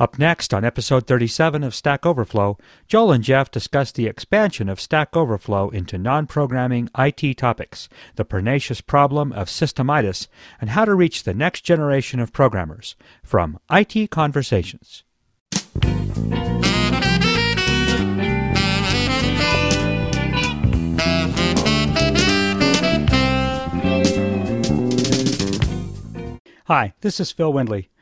Up next on episode 37 of Stack Overflow, Joel and Jeff discuss the expansion of Stack Overflow into non programming IT topics, the pernicious problem of systemitis, and how to reach the next generation of programmers. From IT Conversations. Hi, this is Phil Windley.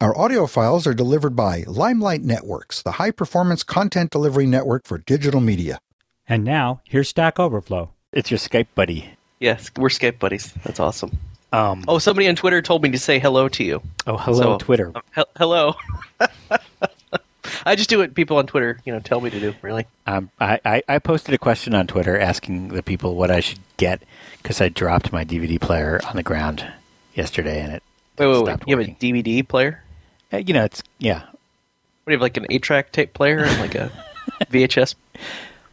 Our audio files are delivered by Limelight Networks, the high performance content delivery network for digital media. And now, here's Stack Overflow. It's your Skype buddy. Yes, we're Skype buddies. That's awesome. Um, Oh, somebody on Twitter told me to say hello to you. oh, hello, so- Twitter. Um, he- hello. I just do what people on Twitter, you know, tell me to do. Really. Um, I, I, I posted a question on Twitter asking the people what I should get because I dropped my DVD player on the ground yesterday and it Wait, wait, wait. stopped You have a. DVD player? Uh, you know, it's yeah. What do you have, like an eight-track tape player and like a VHS?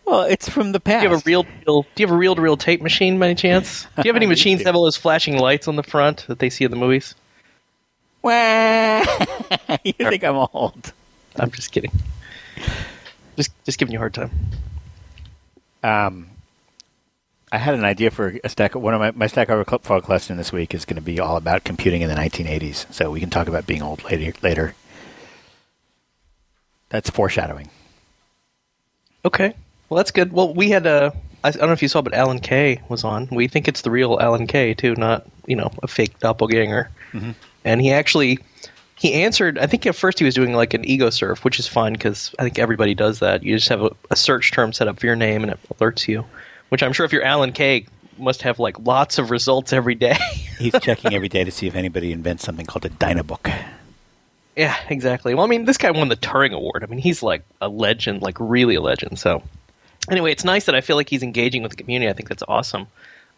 Well, it's from the past. Do you have a real, real? Do you have a reel-to-reel tape machine by any chance? Do you have any machines that have all those flashing lights on the front that they see in the movies? Wah! you think I'm old? I'm just kidding. Just, just giving you a hard time. Um, I had an idea for a stack. One of my my stack overflow question this week is going to be all about computing in the 1980s. So we can talk about being old later. Later. That's foreshadowing. Okay. Well, that's good. Well, we had uh, a. I don't know if you saw, but Alan Kay was on. We think it's the real Alan Kay too, not you know a fake doppelganger. Mm-hmm. And he actually he answered. I think at first he was doing like an ego surf, which is fine because I think everybody does that. You just have a, a search term set up for your name, and it alerts you. Which I'm sure if you're Alan Kay, must have like lots of results every day. He's checking every day to see if anybody invents something called a Dynabook. Yeah, exactly. Well, I mean, this guy won the Turing Award. I mean, he's like a legend, like really a legend. So, anyway, it's nice that I feel like he's engaging with the community. I think that's awesome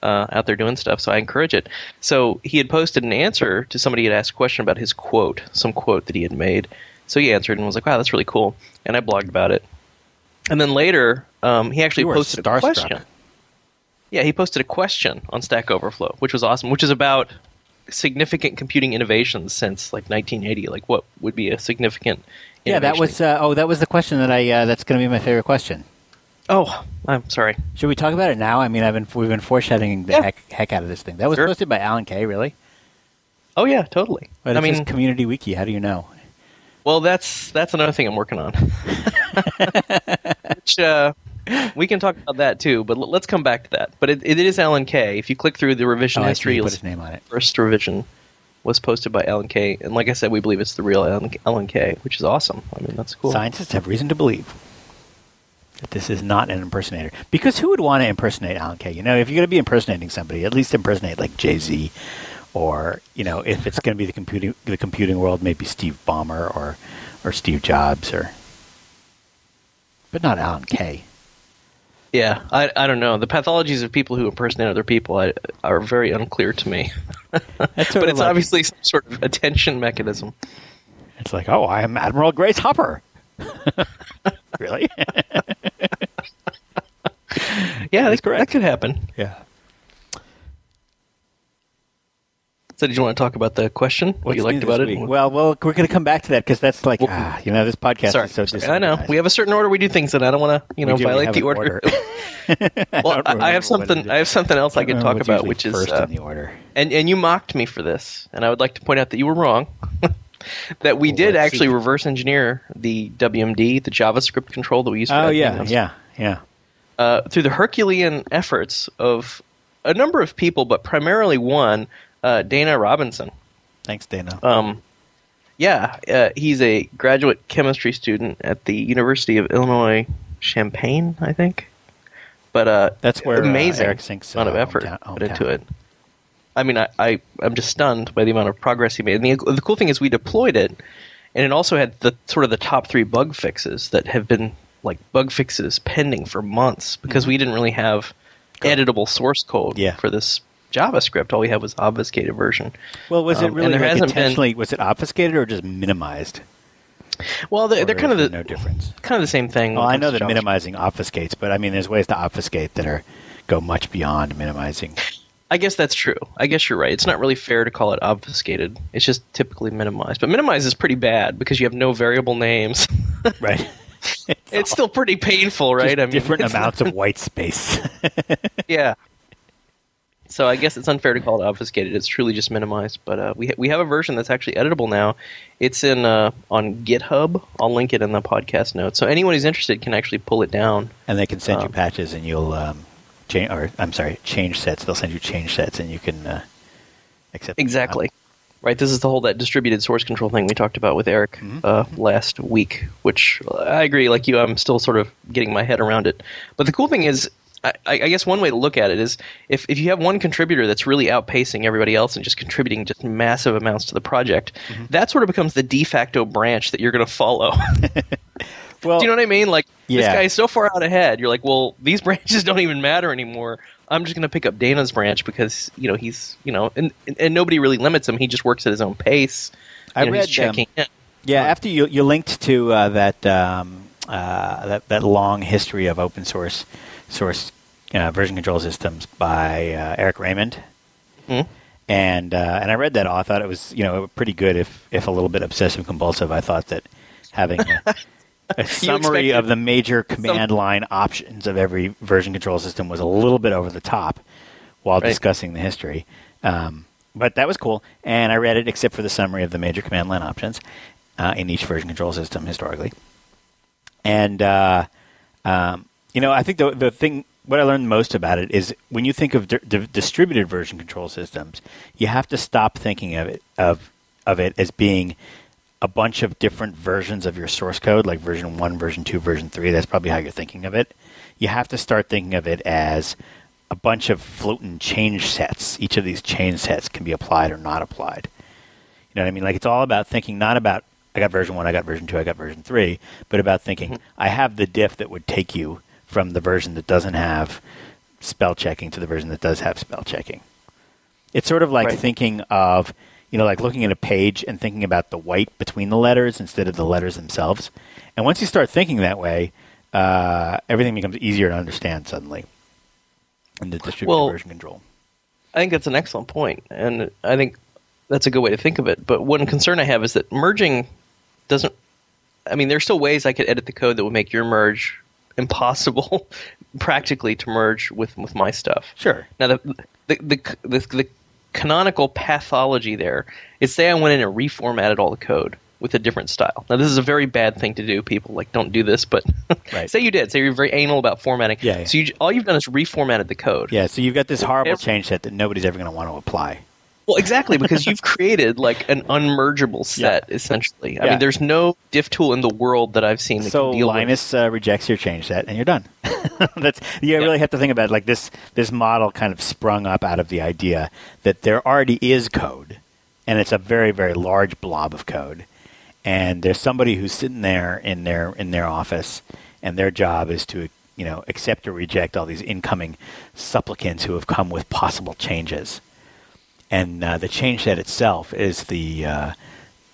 uh, out there doing stuff. So I encourage it. So he had posted an answer to somebody who had asked a question about his quote, some quote that he had made. So he answered and was like, "Wow, that's really cool." And I blogged about it. And then later, um, he actually posted a question. Yeah, he posted a question on Stack Overflow, which was awesome, which is about significant computing innovations since like 1980. Like, what would be a significant? Yeah, that was. Uh, oh, that was the question that I. Uh, that's going to be my favorite question. Oh, I'm sorry. Should we talk about it now? I mean, I've been we've been foreshadowing the Yeah. heck, heck out of this thing. That was Sure. posted by Alan Kay, really? Oh yeah, totally. But I mean, Community Wiki. How do you know? well, that's that's another thing I'm working on. Which uh, we can talk about that too, but let's come back to that. But it, it is Alan Kay. If you click through the revision Oh, history, You you'll put his name on it. first revision was posted by Alan Kay, and like I said, we believe it's the real Alan, Alan Kay, which is awesome. I mean, that's cool. Scientists have reason to believe that this is not an impersonator. Because who would want to impersonate Alan Kay? You know, if you're going to be impersonating somebody, at least impersonate like Jay Z, or you know, if it's going to be the computing the computing world, maybe Steve Ballmer or or Steve Jobs or, but not Alan Kay. Yeah, I, I don't know. The pathologies of people who impersonate other people I, are very unclear to me. But it's like- obviously some sort of attention mechanism. It's like, oh, I am Admiral Grace Hopper. really? Yeah, That's that, correct. that could happen. yeah. So, did you want to talk about the question? What you liked about it? Well, well, we're going to come back to that because that's like, Well- ah, you know, this podcast sorry, is so sorry. I know we have a certain order we do things in. I don't want to, you know, do, violate the order. order. well, I, I have something. I have something else I don't can talk about, which is, first uh, in the order. and and you mocked me for this, and I would like to point out that you were wrong. that we Well, did actually see. reverse engineer the WMD, the JavaScript control that we used. For Oh editing yeah, yeah, yeah. uh, through the Herculean efforts of a number of people, but primarily one, uh, Dana Robinson. Thanks, Dana. Um, yeah, uh, he's a graduate chemistry student at the University of Illinois Champaign, I think. But uh, That's where, uh, amazing Eric Sink's, amount of uh, effort hometown- put into it. I mean, I, I I'm just stunned by the amount of progress he made. And the, the cool thing is, we deployed it, and it also had the sort of the top three bug fixes that have been like bug fixes pending for months because we didn't really have editable source code Yeah. for this JavaScript. All we had was obfuscated version. Well, was it Um, really there like, hasn't been- Was it obfuscated or just minimized? Well, they're, they're kind of the no difference. kind of the same thing. Well, I know that JavaScript. minimizing obfuscates, but I mean, there's ways to obfuscate that are go much beyond minimizing. I guess that's true. I guess you're right. It's not really fair to call it obfuscated. It's just typically minimized. But minimize is pretty bad because you have no variable names. Right. it's still pretty painful, right? I mean, different amounts of white space. Yeah. So I guess it's unfair to call it obfuscated. It's truly just minimized. But uh, we ha- we have a version that's actually editable now. It's in uh, on GitHub. I'll link it in the podcast notes. So anyone who's interested can actually pull it down. and they can send you Um, patches, and you'll um, change. Or I'm sorry, change sets. They'll send you change sets, and you can uh, accept. Exactly. Right. This is the whole that distributed source control thing we talked about with Eric uh, last week. Which I agree. Like you, I'm still sort of getting my head around it. But the cool thing is. I, I guess one way to look at it is if, if you have one contributor that's really outpacing everybody else and just contributing just massive amounts to the project, that sort of becomes the de facto branch that you're going to follow. Well, Do you know what I mean? Like this Yeah. guy is so far out ahead. You're like, well, these branches don't even matter anymore. I'm just going to pick up Dana's branch because you know he's you know and and nobody really limits him. He just works at his own pace. I know, read, um, checking in. Yeah, after you you linked to uh, that um, uh, that that long history of open source source uh, version control systems by uh, Eric Raymond, Hmm? and uh, and I read that. all. I thought it was you know pretty good, if if a little bit obsessive compulsive. I thought that having a, a summary of the major command line options of every version control system was a little bit over the top while Right. discussing the history. Um, but that was cool, and I read it except for the summary of the major command line options uh, in each version control system historically. And uh, um, you know, I think the the thing what I learned most about it is when you think of di- di- distributed version control systems, you have to stop thinking of it of of it as being a bunch of different versions of your source code, like version one, version two, version three. That's probably how you're thinking of it. You have to start thinking of it as a bunch of floating change sets. Each of these change sets can be applied or not applied. You know what I mean? Like it's all about thinking not about I got version one, I got version two, I got version three, but about thinking mm-hmm. I have the diff that would take you from the version that doesn't have spell checking to the version that does have spell checking. It's sort of like Right. thinking of you know, like looking at a page and thinking about the white between the letters instead of the letters themselves. And once you start thinking that way, uh, everything becomes easier to understand suddenly in the distributed Well, version control. I think that's an excellent point, and I think that's a good way to think of it. But one concern I have is that merging doesn't. I mean, there's still ways I could edit the code that would make your merge impossible, practically, to merge with with my stuff. Sure. Now the the the, the, the canonical pathology there is say I went in and reformatted all the code with a different style. Now this is a very bad thing to do. People like don't do this, but Right. say you did. Say you're very anal about formatting. Yeah, yeah. So you, all you've done is reformatted the code. Yeah, so you've got this horrible Every- change set that nobody's ever going to want to apply. Well, exactly because you've created like an unmergeable set essentially. I mean, there's no diff tool in the world that I've seen that So can deal Linus uh, rejects your change set, and you're done. That's you really have to think about it. like this. This model kind of sprung up out of the idea that there already is code, and it's a very very large blob of code, and there's somebody who's sitting there in their in their office, and their job is to you know accept or reject all these incoming supplicants who have come with possible changes, and uh, the change set itself is the uh,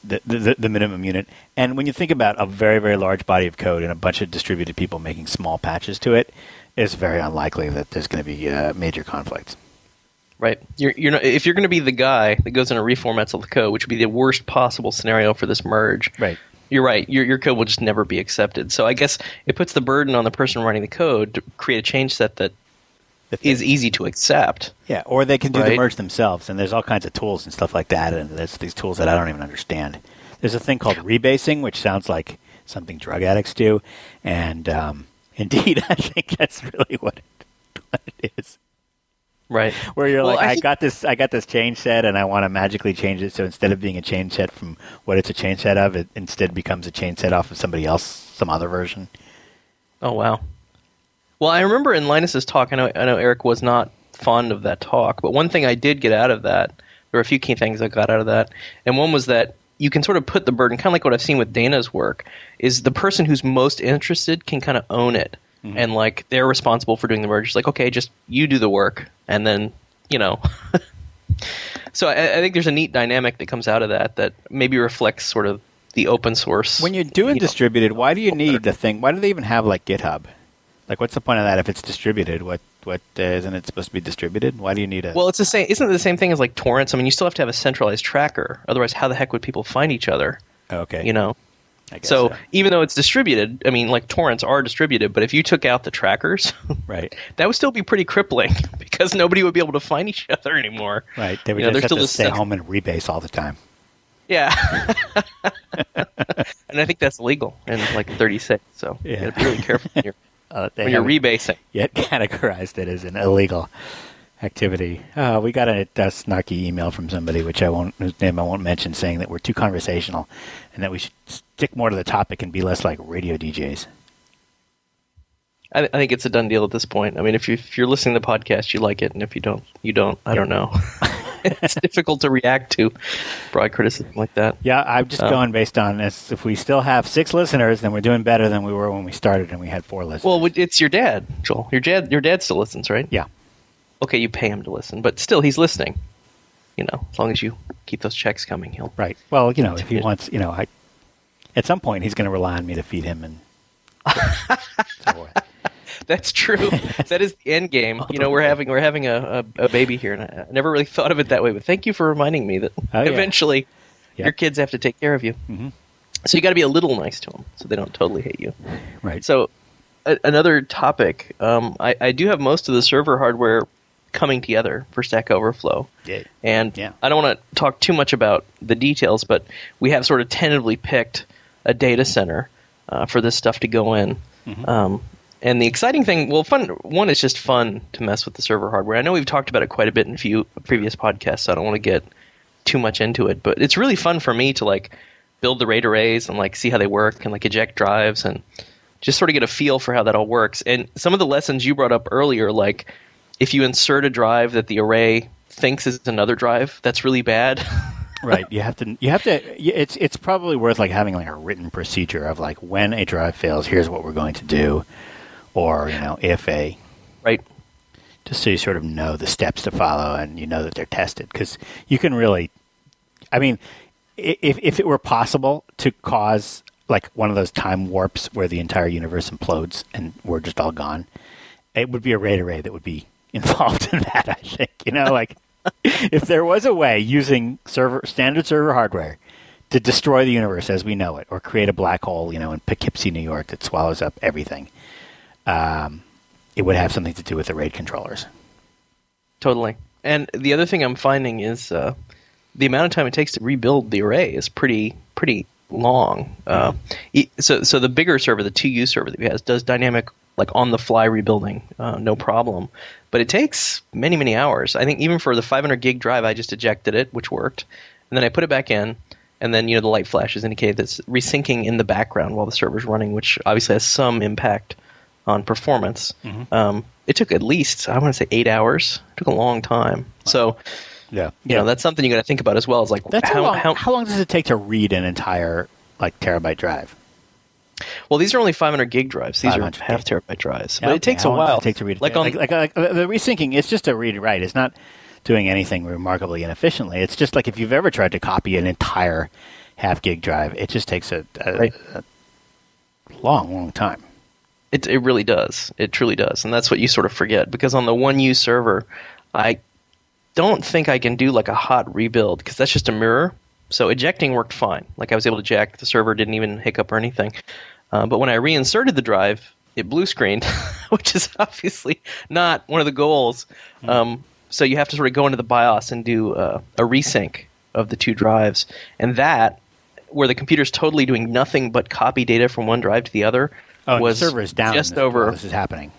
the, the, the minimum unit. And when you think about a very, very large body of code and a bunch of distributed people making small patches to it, it's very unlikely that there's going to be uh, major conflicts. Right. You're, you're not, if you're going to be the guy that goes in and reformats all the code, which would be the worst possible scenario for this merge. Right. You're right. Your your code will just never be accepted. So I guess it puts the burden on the person writing the code to create a change set that is easy to accept. Yeah, or they can do the merge themselves, and there's all kinds of tools and stuff like that, and there's these tools that I don't even understand. There's a thing called rebasing, which sounds like something drug addicts do, and um, indeed, I think that's really what it, what it is. Right. Where you're Well, like, I I, think- got this, I got this change set, and I want to magically change it. So instead of being a change set from what it's a change set of, it instead becomes a change set off of somebody else, some other version. Oh wow. Well, I remember in Linus's talk. I know I know Eric was not fond of that talk, but one thing I did get out of that, there were a few key things I got out of that, and one was that you can sort of put the burden, kind of like what I've seen with Dana's work, is the person who's most interested can kind of own it, mm-hmm. and like they're responsible for doing the merge. It's like, okay, just you do the work, and then you know. so I, I think there's a neat dynamic that comes out of that that maybe reflects sort of the open source. When you're doing you know. distributed, why do you need the thing? Why do they even have like GitHub? Like, what's the point of that if it's distributed? What what uh, isn't it supposed to be distributed? Why do you need a? Well, it's the same. Isn't it the same thing as like torrents? I mean, you still have to have a centralized tracker. Otherwise, how the heck would people find each other? okay, You know. I guess So even though it's distributed, I mean, like torrents are distributed, but if you took out the trackers, right, that would still be pretty crippling because nobody would be able to find each other anymore. right. They would You know, just have to stay home and rebase all the time. Yeah. and I think that's legal in like 36. So Yeah. you got to be really careful when you're, Uh, they you're rebasing. yet categorized it as an illegal activity. Uh, we got a, a snarky email from somebody, which I won't whose name I won't mention, saying that we're too conversational and that we should stick more to the topic and be less like radio DJs. I, I think it's a done deal at this point. I mean, if you if you're listening to the podcast, you like it, and if you don't, you don't. I don't know. it's difficult to react to broad criticism like that. Yeah, I'm just Oh. going based on this. If we still have six listeners, then we're doing better than we were when we started and we had four listeners. Well, it's your dad, Joel. Your dad, your dad still listens, right? yeah. Okay, you pay him to listen, but still, he's listening. You know, as long as you keep those checks coming, he'll. Right. Well, you know, if he wants, you know, I, at some point he's going to rely on me to feed him and. so That's true. that is the end game. You know, we're having we're having a, a, a baby here, and I, never really thought of it that way. But thank you for reminding me that Oh, yeah. eventually Yeah. your kids have to take care of you. Mhm. So you got to be a little nice to them, so they don't totally hate you. Right. So a, another topic, um, I, I do have most of the server hardware coming together for Stack Overflow. Yeah. And Yeah. I don't want to talk too much about the details, but we have sort of tentatively picked a data center uh, for this stuff to go in. Mm-hmm. Um, and the exciting thing, well, fun one is just fun to mess with the server hardware. I know we've talked about it quite a bit in a few previous podcasts, so I don't want to get too much into it. But it's really fun for me to like build the RAID arrays and like see how they work and like eject drives and just sort of get a feel for how that all works. And some of the lessons you brought up earlier, like if you insert a drive that the array thinks is another drive, that's really bad. right. You have to. You have to. It's it's probably worth like having like a written procedure of like when a drive fails, here's what we're going to do, or you know if a right? just so you sort of know the steps to follow and you know that they're tested because you can really i mean if, if it were possible to cause like one of those time warps where the entire universe implodes and we're just all gone it would be a RAID array that would be involved in that i think you know like if there was a way using server standard server hardware to destroy the universe as we know it or create a black hole you know in poughkeepsie new york that swallows up everything um, it would have something to do with the RAID controllers. Totally. And the other thing I'm finding is uh, the amount of time it takes to rebuild the array is pretty pretty long. Uh, so so the bigger server, the 2U server that we have, does dynamic like on the fly rebuilding, uh, no problem. But it takes many many hours. I think even for the 500 gig drive, I just ejected it, which worked, and then I put it back in. And then you know the light flashes indicate that's resyncing in the background while the server's running, which obviously has some impact on performance. Um, it took at least I want to say eight hours. It took a long time. So Yeah, you know that's something you got to think about as well. Is like that's how, long. how How long does it take to read an entire like terabyte drive? well these are only 500 gig drives. These are half terabyte drives, Yeah, but okay, it takes how a while. it take to read. Like like, on like, like, uh, the resyncing. It's just a read write. It's not doing anything remarkably inefficiently. It's just like if you've ever tried to copy an entire half gig drive, it just takes a, a, Right. a long, long time. It it really does. It truly does, and that's what you sort of forget because on the one U server, I don't think I can do like a hot rebuild because that's just a mirror. So ejecting worked fine. Like I was able to eject. The server didn't even hiccup or anything. Uh, but when I reinserted the drive, it blue screened, which is obviously not one of the goals. Um, so you have to sort of go into the BIOS and do uh, a resync of the two drives, and that where the computer's totally doing nothing but copy data from one drive to the other Oh, was the server is down. just over. This is happening.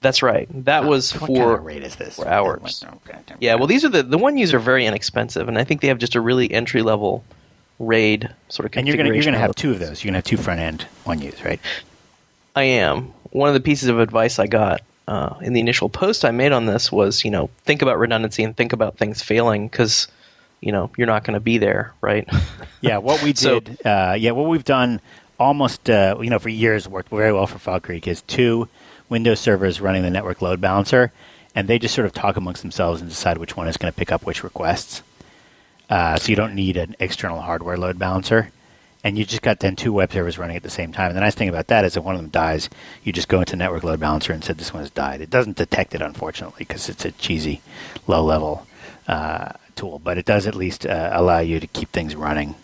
That's right. That was What for kind of RAID is this? for hours. Oh, yeah. Well, these are the the one user are very inexpensive, and I think they have just a really entry level RAID sort of configuration. And you're gonna you're gonna have two of those. You're gonna have two front end one use, right? I am. One of the pieces of advice I got uh, in the initial post I made on this was, you know, think about redundancy and think about things failing because you know you're not going to be there, right? yeah, what we So- did, uh, yeah, what we've done almost, uh, you know, for years worked very well for Fog Creek is two Windows servers running the network load balancer, and they just sort of talk amongst themselves and decide which one is going to pick up which requests. Uh, so you don't need an external hardware load balancer. And you just got then two web servers running at the same time. And the nice thing about that is if one of them dies, you just go into network load balancer and said this one has died. It doesn't detect it, unfortunately, because it's a cheesy, low level uh, tool. But it does at least uh, allow you to keep things running.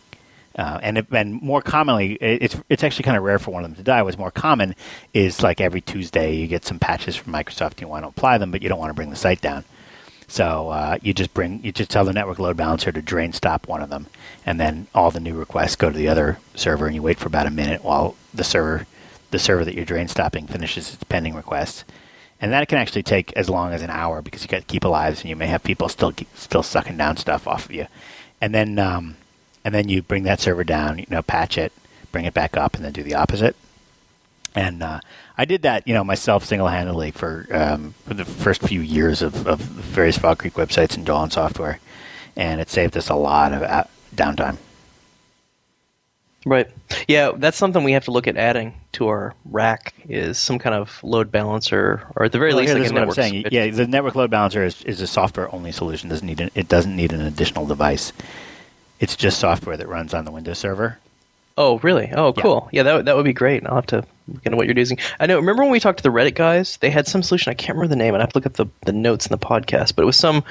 Uh, and it, and more commonly, it- it's it's actually kind of rare for one of them to die. What's more common is like every Tuesday you get some patches from Microsoft and you want to apply them, but you don't want to bring the site down. So uh, you just bring you just tell the network load balancer to drain stop one of them, and then all the new requests go to the other server, and you wait for about a minute while the server the server that you're drain stopping finishes its pending requests. And that can actually take as long as an hour because you got to keep alive, and you may have people still still sucking down stuff off of you. And then um, and then you bring that server down, you know, patch it, bring it back up, and then do the opposite. And uh, I did that, you know, myself single-handedly for, um, for the first few years of, of various Fog Creek websites and Dawn software, and it saved us a lot of uh, downtime. Right. Yeah, that's something we have to look at adding to our rack is some kind of load balancer, or at the very Well, least, like a what I'm network saying. Yeah, the network load balancer is, is a software-only solution. Doesn't need an, it doesn't need an additional device. It's just software that runs on the Windows server. Oh, really? Oh, cool. Yeah, that would- that would be great. I'll have to look into what you're using. I know. Remember when we talked to the Reddit guys? They had some solution. I can't remember the name. and I'd have to look up the, the notes in the podcast. But it was some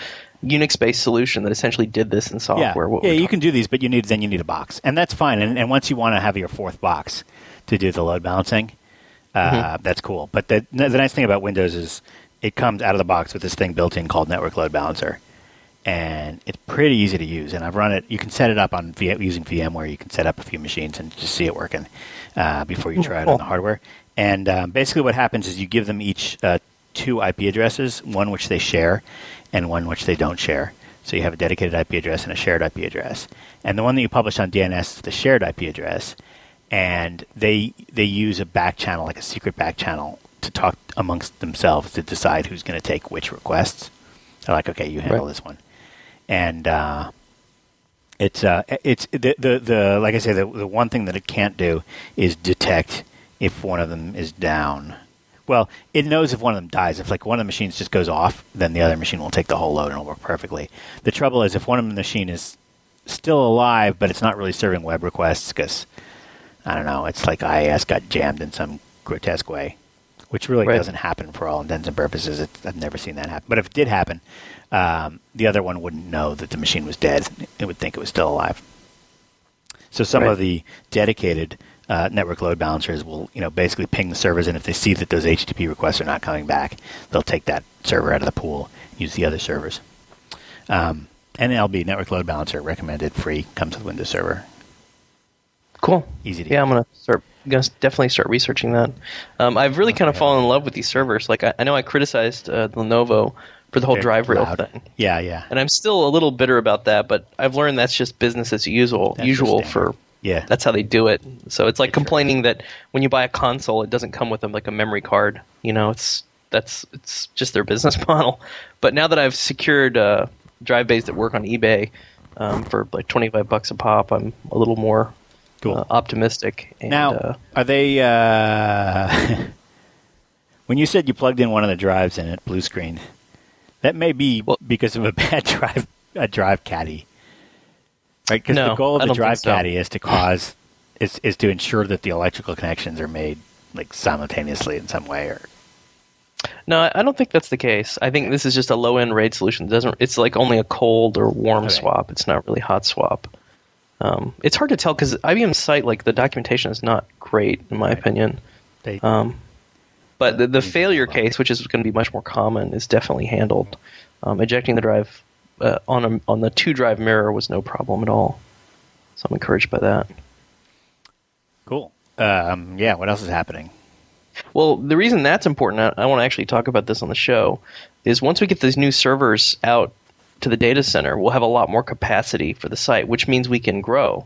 Unix-based solution that essentially did this in software. Yeah, What yeah, you can do these, but you need then you need a box, and that's fine. And, and once you want to have your fourth box to do the load balancing, uh, that's cool. But the the nice thing about Windows is it comes out of the box with this thing built in called Network Load Balancer, and it's pretty easy to use. And I've run it. You can set it up on v- using VMware. You can set up a few machines and just see it working uh, before you try it on the hardware. And um, basically, what happens is you give them each uh, two IP addresses, one which they share, and one which they don't share. So you have a dedicated IP address and a shared IP address. And the one that you publish on DNS is the shared IP address. And they they use a back channel, like a secret back channel, to talk amongst themselves to decide who's going to take which requests. They're like, okay, you handle Right. this one, and uh, it's uh, it's the, the the like I say, the the one thing that it can't do is detect if one of them is down. Well, it knows if one of them dies. If like one of the machines just goes off, then the other machine will take the whole load and it'll work perfectly. The trouble is if one of the machine is still alive, but it's not really serving web requests because I don't know, it's like IIS got jammed in some grotesque way, which really Right. doesn't happen for all intents and purposes. It's, I've never seen that happen. But if it did happen, um, the other one wouldn't know that the machine was dead. It would think it was still alive. So some Right. of the dedicated uh, network load balancers will, you know, basically ping the servers, and if they see that those HTTP requests are not coming back, they'll take that server out of the pool, use the other servers. Um, NLB network load balancer recommended free comes with Windows Server. Cool. Easy to Yeah, I'm gonna start. Gonna definitely start researching that. Um, I've really kind of fallen in love with these servers. Like I, I know I criticized uh, Lenovo for the whole They're drive rail loud. thing, Yeah, yeah. and I'm still a little bitter about that. But I've learned that's just business as usual. That's usual for Yeah. that's how they do it. So it's like complaining that when you buy a console, it doesn't come with them like a memory card. You know, it's that's it's just their business model. But now that I've secured uh, drive bays that work on eBay um, for like 25 bucks a pop, I'm a little more Cool. uh, optimistic. And, now, uh, are they? Uh, when you said you plugged in one of the drives in it, blue screen, that may be Well- because of a bad drive, a drive caddy, right? Because No, the goal of the drive so. caddy is to cause, is is to ensure that the electrical connections are made like simultaneously in some way, or No, I- don't think that's the case. I think this is just a low end RAID solution. It doesn't it's like only a cold or warm Okay. swap. It's not really hot swap. Um, it's hard to tell because IBM's site, like the documentation, is not great in my opinion. they. Um, but the, the failure case, which is going to be much more common, is definitely handled. Um, ejecting the drive uh, on a, on the two drive mirror was no problem at all. So I'm encouraged by that. cool. Um, yeah. What else is happening? Well, the reason that's important, I, I want to actually talk about this on the show, is once we get these new servers out to the data center, we'll have a lot more capacity for the site, which means we can grow.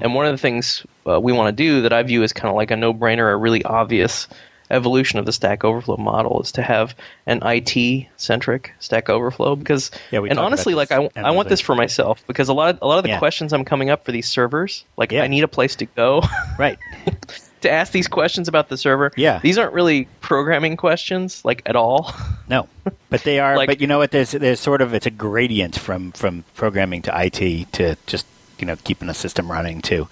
And one of the things uh, we want to do that I view as kind of like a no brainer a really obvious evolution of the Stack Overflow model is to have an IT centric Stack Overflow because Yeah, and honestly like I, I want this for myself because a lot of, a lot of the Yeah. questions I'm coming up for these servers like Yeah. I need a place to go Right. to ask these questions about the server. Yeah. These aren't really programming questions like at all. No, but they are. Like- but you know what? There's there's sort of it's a gradient from from programming to IT to just you know keeping a system running to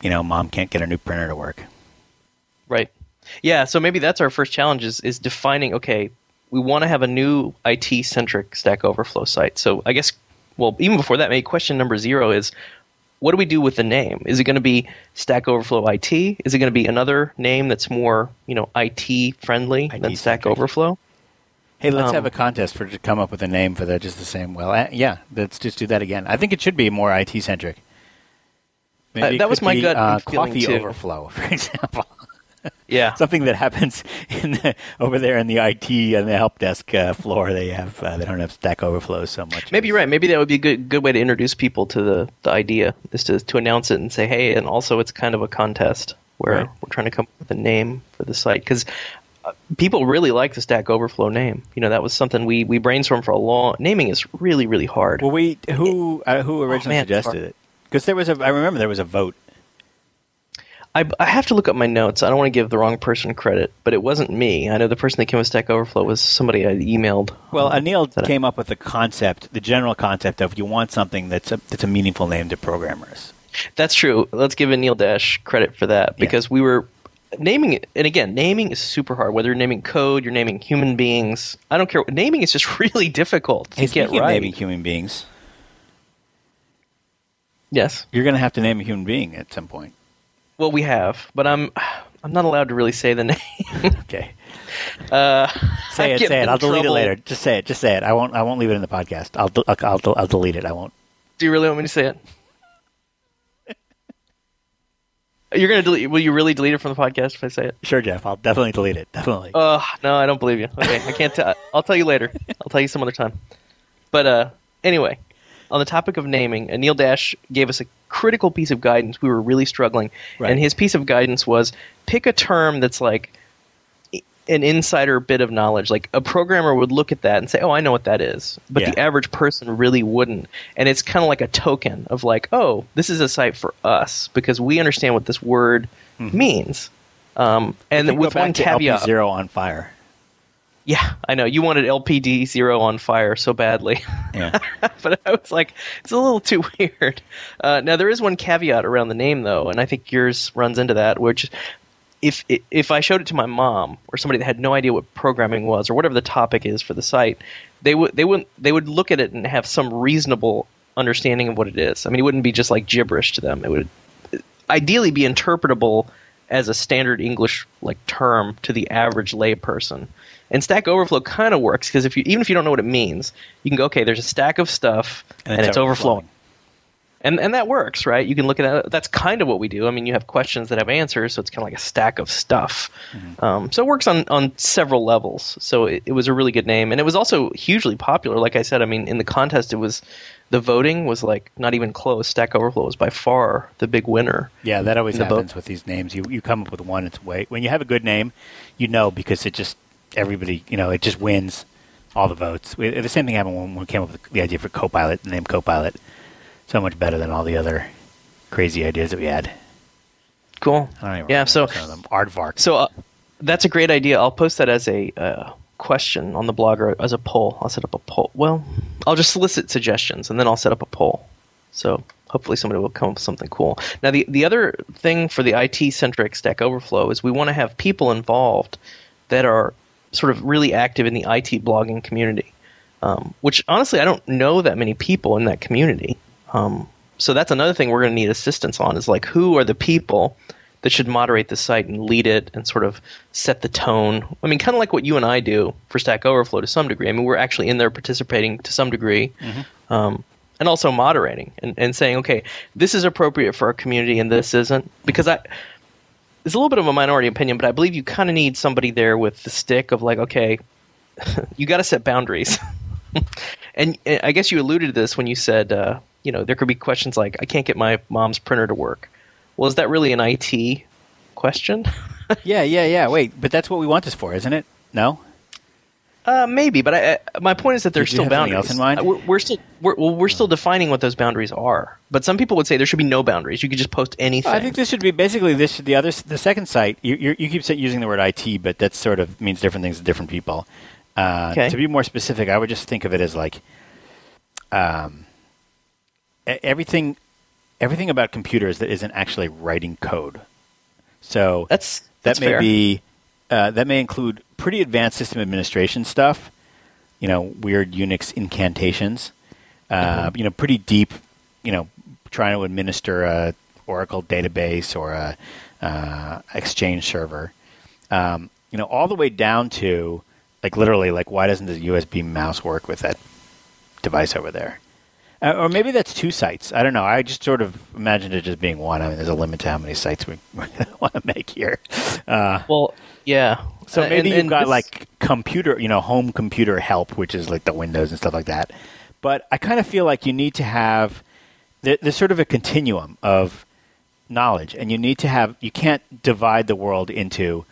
you know mom can't get her new printer to work. Right. Yeah, so maybe that's our first challenge is, is defining, okay, we want to have a new IT centric Stack Overflow site. So I guess, well, even before that, maybe question number zero is what do we do with the name? Is it going to be Stack Overflow IT? Is it going to be another name that's more, you know, IT friendly than Stack IT-centric. Overflow? Hey, let's Um, have a contest for to come up with a name for that just the same. Well, uh, yeah, let's just do that again. I think it should be more IT centric. Uh, that was my gut uh, feeling, coffee too. overflow, for example. Yeah. Something that happens in the, over there in the IT and the help desk uh, floor. They have uh, they don't have Stack Overflow so much. Maybe you're right. Maybe that would be a good good way to introduce people to the, the idea is to to announce it and say, hey, and also it's kind of a contest where Right. we're trying to come up with a name for the site because people really like the Stack Overflow name. You know, that was something we we brainstormed for a long. Naming is really really hard. Well, we who uh, who originally man, suggested it? Because there was a I remember there was a vote. I, I have to look up my notes. I don't want to give the wrong person credit, but it wasn't me. I know the person that came with Stack Overflow was somebody I emailed. Well, um, Anil that I- came up with the concept, the general concept of you want something that's a that's a meaningful name to programmers. That's true. Let's give Anil Dash credit for that Yeah. because we were naming it. And again, naming is super hard. Whether you're naming code, you're naming human beings. I don't care. Naming is just really difficult to Hey, get right. naming human beings, Yes. you're going to have to name a human being at some point. Well, we have, but I'm I'm not allowed to really say the name. Okay, uh, say it, say it. I'll delete trouble. it later. Just say it. Just say it. I won't. I won't leave it in the podcast. I'll I'll I'll, I'll delete it. I won't. Do you really want me to say it? You're gonna delete? Will you really delete it from the podcast if I say it? Sure, Jeff. I'll definitely delete it. Definitely. Uh, no, I don't believe you. Okay, I can't tell. I'll tell you later. I'll tell you some other time. But uh, anyway, on the topic of naming, Anil Dash gave us a critical piece of guidance. We were really struggling, Right. and his piece of guidance was pick a term that's like an insider bit of knowledge. Like a programmer would look at that and say, "Oh, I know what that is," but Yeah. the average person really wouldn't. And it's kind of like a token of like, "Oh, this is a site for us because we understand what this word means." Um, and If you go with one caveat, LP0 on fire. Yeah, I know. You wanted LPD zero on fire so badly. Yeah. but I was like, it's a little too weird. Uh, now, there is one caveat around the name, though, and I think yours runs into that, which if if I showed it to my mom or somebody that had no idea what programming was or whatever the topic is for the site, they would they would they would look at it and have some reasonable understanding of what it is. I mean, it wouldn't be just like gibberish to them. It would ideally be interpretable as a standard English like term to the average layperson. And Stack Overflow kind of works because if you even if you don't know what it means, you can go, okay, there's a stack of stuff and, it's, overflowing. And and that works, right? You can look at that. That's kind of what we do. I mean, you have questions that have answers, so it's kind of like a stack of stuff. Um, so it works on on several levels. So it, it was a really good name, and it was also hugely popular. Like I said, I mean, in the contest, it was the voting was like not even close. Stack Overflow was by far the big winner. Yeah, that always in the boat. happens with these names. You you come up with one, it's way when you have a good name, you know because it just everybody you know it just wins all the votes. We, the same thing happened when we came up with the idea for Copilot, the name Copilot. So much better than all the other crazy ideas that we had. Cool. I don't even Yeah. So some of them. Aardvark. So uh, that's a great idea. I'll post that as a uh, question on the blog or as a poll. I'll set up a poll. Well, I'll just solicit suggestions and then I'll set up a poll. So hopefully somebody will come up with something cool. Now the the other thing for the IT centric Stack Overflow is we want to have people involved that are sort of really active in the IT blogging community. Um, which honestly I don't know that many people in that community. Um, so that's another thing we're going to need assistance on is like who are the people that should moderate the site and lead it and sort of set the tone. I mean, kind of like what you and I do for Stack Overflow to some degree. I mean, we're actually in there participating to some degree, um, and also moderating and, and saying, okay, this is appropriate for our community and this isn't. Because I, it's a little bit of a minority opinion, but I believe you kind of need somebody there with the stick of like, okay, you got to set boundaries. and uh, I guess you alluded to this when you said, uh, you know, there could be questions like, I can't get my mom's printer to work. Well, is that really an IT question? yeah, yeah, yeah. Wait, but that's what we want this for, isn't it? No. Uh, maybe, but I, I, my point is that there's still have boundaries. else in mind? Uh, We're, we're still we're, well, we're still defining what those boundaries are. But some people would say there should be no boundaries. You could just post anything. I think this should be basically this. The other, the second site. You, you, you keep using the word IT, but that sort of means different things to different people. Uh, Okay. To be more specific, I would just think of it as like, um, everything, everything about computers that isn't actually writing code. So that's that may fair. be uh, that may include pretty advanced system administration stuff. You know, weird Unix incantations. Uh, You know, pretty deep. You know, trying to administer a Oracle database or a uh, Exchange server. Um, you know, all the way down to like literally like why doesn't the USB mouse work with that device over there? Uh, or maybe that's two sites. I don't know. I just sort of imagined it just being one. I mean, there's a limit to how many sites we want to make here. Uh, well, yeah. So Uh, maybe and- you've and got this- like computer, you know, home computer help, which is like the Windows and stuff like that. But I kind of feel like you need to have there's sort of a continuum of knowledge, and you need to have you can't divide the world into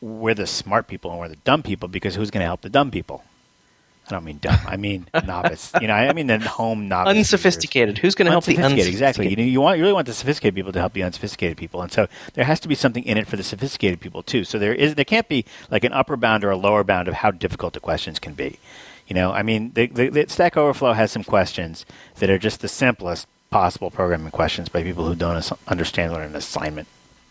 we're the smart people and we're the dumb people because who's going to help the dumb people? I don't mean dumb. I mean novice. You know, I mean the home novice. unsophisticated. Who's going to help the Unsophisticated, exactly. You, you want you really want the sophisticated people to help the unsophisticated people, and so there has to be something in it for the sophisticated people too. So there is there can't be like an upper bound or a lower bound of how difficult the questions can be. You know, I mean, the, the, the Stack Overflow has some questions that are just the simplest possible programming questions by people who don't as- understand what an assignment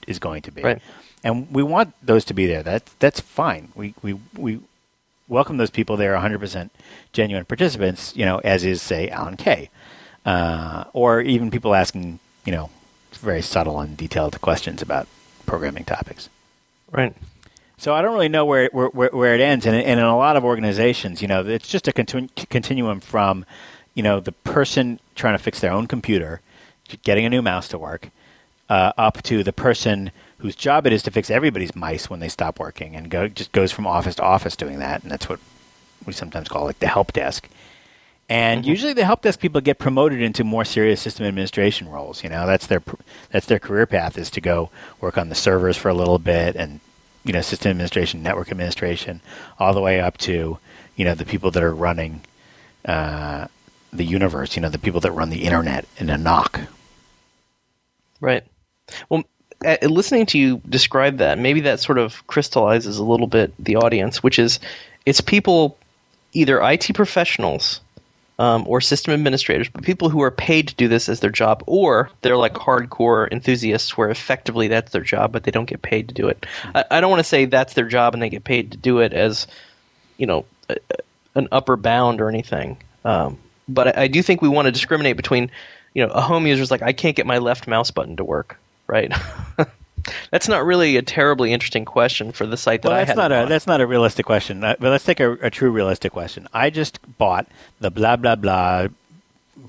is going to be. Right. And we want those to be there. That that's fine. We we we welcome those people. They're 100% genuine participants, you know, as is, say, Alan Kay. Uh, or even people asking, you know, very subtle and detailed questions about programming topics. Right. So I don't really know where where, where, where it ends, and, and in a lot of organizations, you know, it's just a continu- continuum from, you know, the person trying to fix their own computer, getting a new mouse to work, uh, up to the person whose job it is to fix everybody's mice when they stop working, and go just goes from office to office doing that, and that's what we sometimes call like the help desk. And usually, the help desk people get promoted into more serious system administration roles. You know, that's their that's their career path is to go work on the servers for a little bit, and you know, system administration, network administration, all the way up to you know the people that are running uh, the universe. You know, the people that run the internet in a NOC. Right. Well, uh, listening to you describe that, maybe that sort of crystallizes a little bit the audience, which is it's people, either IT professionals um, or system administrators, but people who are paid to do this as their job, or they're like hardcore enthusiasts where effectively that's their job, but they don't get paid to do it. I, I don't want to say that's their job and they get paid to do it as, you know, a- an upper bound or anything. Um, but I, I do think we want to discriminate between, you know, a home user is like, I can't get my left mouse button to work, right? that's not really a terribly interesting question for the site that Well, I that's not a that's not a realistic question. Uh, but let's take a, a true realistic question. I just bought the blah blah blah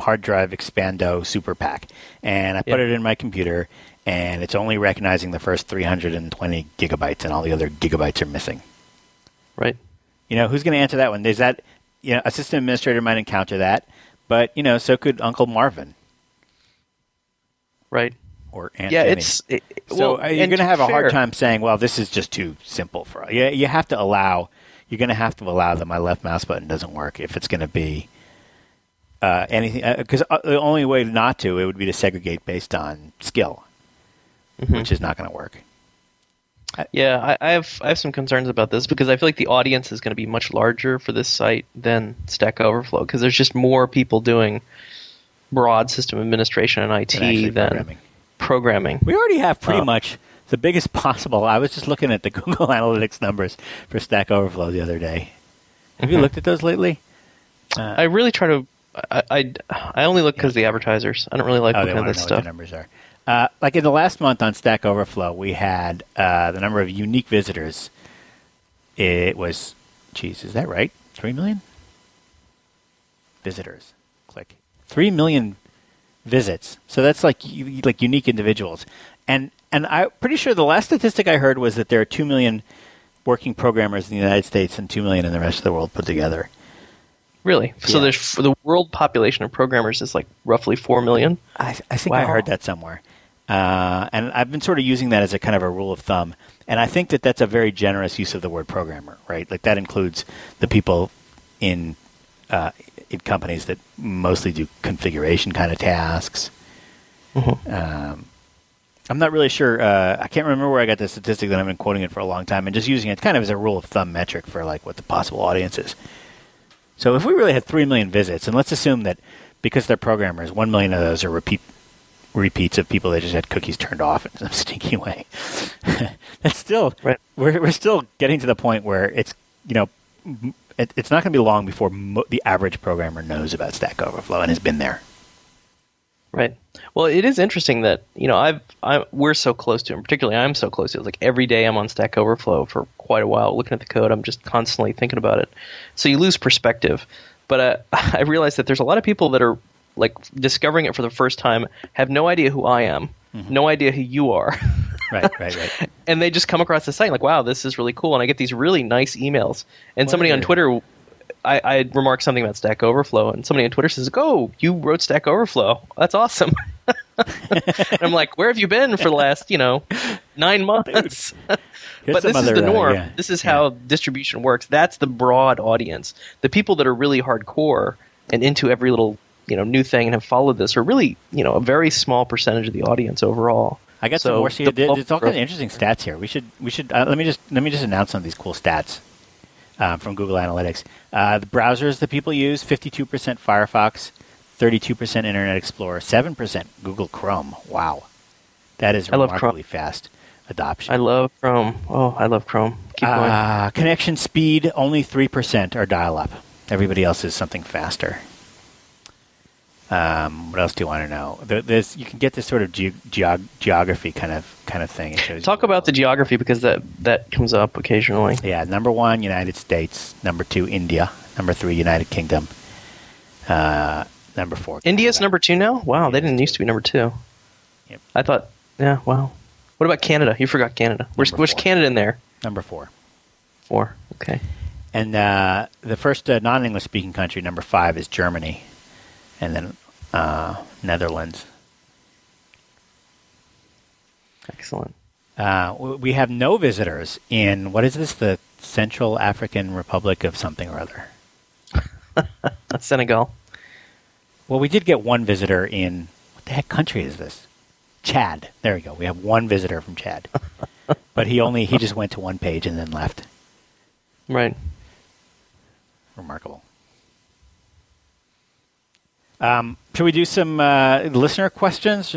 hard drive expando super pack, and I put Yeah. it in my computer, and it's only recognizing the first 320 gigabytes, and all the other gigabytes are missing. right. You know, who's going to answer that one? There's that. You know, a system administrator might encounter that, but you know, so could Uncle Marvin Right. Or Aunt Yeah, Jenny. it's it, So well, uh, you're going to have a fair. hard time saying, "Well, this is just too simple for." You, you have to allow. You're going to have to allow that my left mouse button doesn't work if it's going to be uh, anything. Because uh, the only way not to it would be to segregate based on skill, Mm-hmm. which is not going to work. Yeah, I, I have I have some concerns about this because I feel like the audience is going to be much larger for this site than Stack Overflow because there's just more people doing broad system administration and IT than programming. programming. We already have pretty Oh. much the biggest possible. I was just looking at the Google Analytics numbers for Stack Overflow the other day. Have you looked at those lately? I really try to. I I, I only look because of the advertisers. I don't really like Oh, they looking at want to this know what stuff. the numbers are. Uh, like in the last month on Stack Overflow, we had uh, the number of unique visitors. It was, geez, is that right? Three million visitors. Click three million visits. So that's like like unique individuals, and and I'm pretty sure the last statistic I heard was that there are two million working programmers in the United States and two million in the rest of the world put together. Really? So there's the world population of programmers is like roughly four million. I, I think I heard that somewhere. Uh, and I've been sort of using that as a kind of a rule of thumb. And I think that that's a very generous use of the word programmer, right? Like that includes the people in uh, in companies that mostly do configuration kind of tasks. Um, I'm not really sure. Uh, I can't remember where I got the statistic that I've been quoting it for a long time, and just using it kind of as a rule of thumb metric for like what the possible audience is. So if we really had three million visits, and let's assume that because they're programmers, one million of those are repeat repeats of people that just had cookies turned off in some stinky way. That's still Right. we're we're still getting to the point where it's you know it, it's not going to be long before mo- the average programmer knows about Stack Overflow and has been there. Right. Well, it is interesting that you know I've I we're so close to it. Particularly, I'm so close to it. Like every day, I'm on Stack Overflow for quite a while, looking at the code. I'm just constantly thinking about it. So you lose perspective. But uh, I realize that there's a lot of people that are like discovering it for the first time, have no idea who I am, no idea who you are. Right, right, right. and they just come across the site like, wow, this is really cool. And I get these really nice emails. And somebody on Twitter, I, I remarked something about Stack Overflow, and somebody on Twitter says, "Oh, you wrote Stack Overflow. That's awesome." and I'm like, "Where have you been for the last, you know, nine months?" But this is the uh, norm. yeah. This is Yeah. how distribution works. That's the broad audience. The people that are really hardcore and into every little you know new thing and have followed this are really you know a very small percentage of the audience overall. I got So some more. See, the bulk all kind of interesting stats here. We should, we should. Uh, let me just, let me just announce some of these cool stats um, from Google Analytics. Uh, the browsers that people use: 52% Firefox, 32% Internet Explorer, 7% Google Chrome. Wow, that is I remarkably fast adoption. I love Chrome. Oh, I love Chrome. Keep going. Uh, connection speed: only 3% are dial-up. Everybody else is something faster. Um, what else do you want to know? There- There's, you can get this sort of ge- geog- geography kind of kind of thing. It shows you Talk about the geography because that that comes up occasionally. Yeah, number one, United States. Number two, India. Number three, United Kingdom. Uh, number four, India's Canada. number two now. Wow, they didn't used to be number two. Yep. I thought, yeah, wow. What about Canada? You forgot Canada. Where's, where's. Canada in there? Number four. Four. Okay. And uh, the first uh, non-English speaking country, number five, is Germany, and then uh, Netherlands. Excellent. Uh, we have no visitors in what is this? The Central African Republic of something or other. Senegal. Well, we did get one visitor in what the heck country is this? Chad. There we go. We have one visitor from Chad, but he only he just went to one page and then left. Right. Remarkable. Um, should we do some uh, listener questions?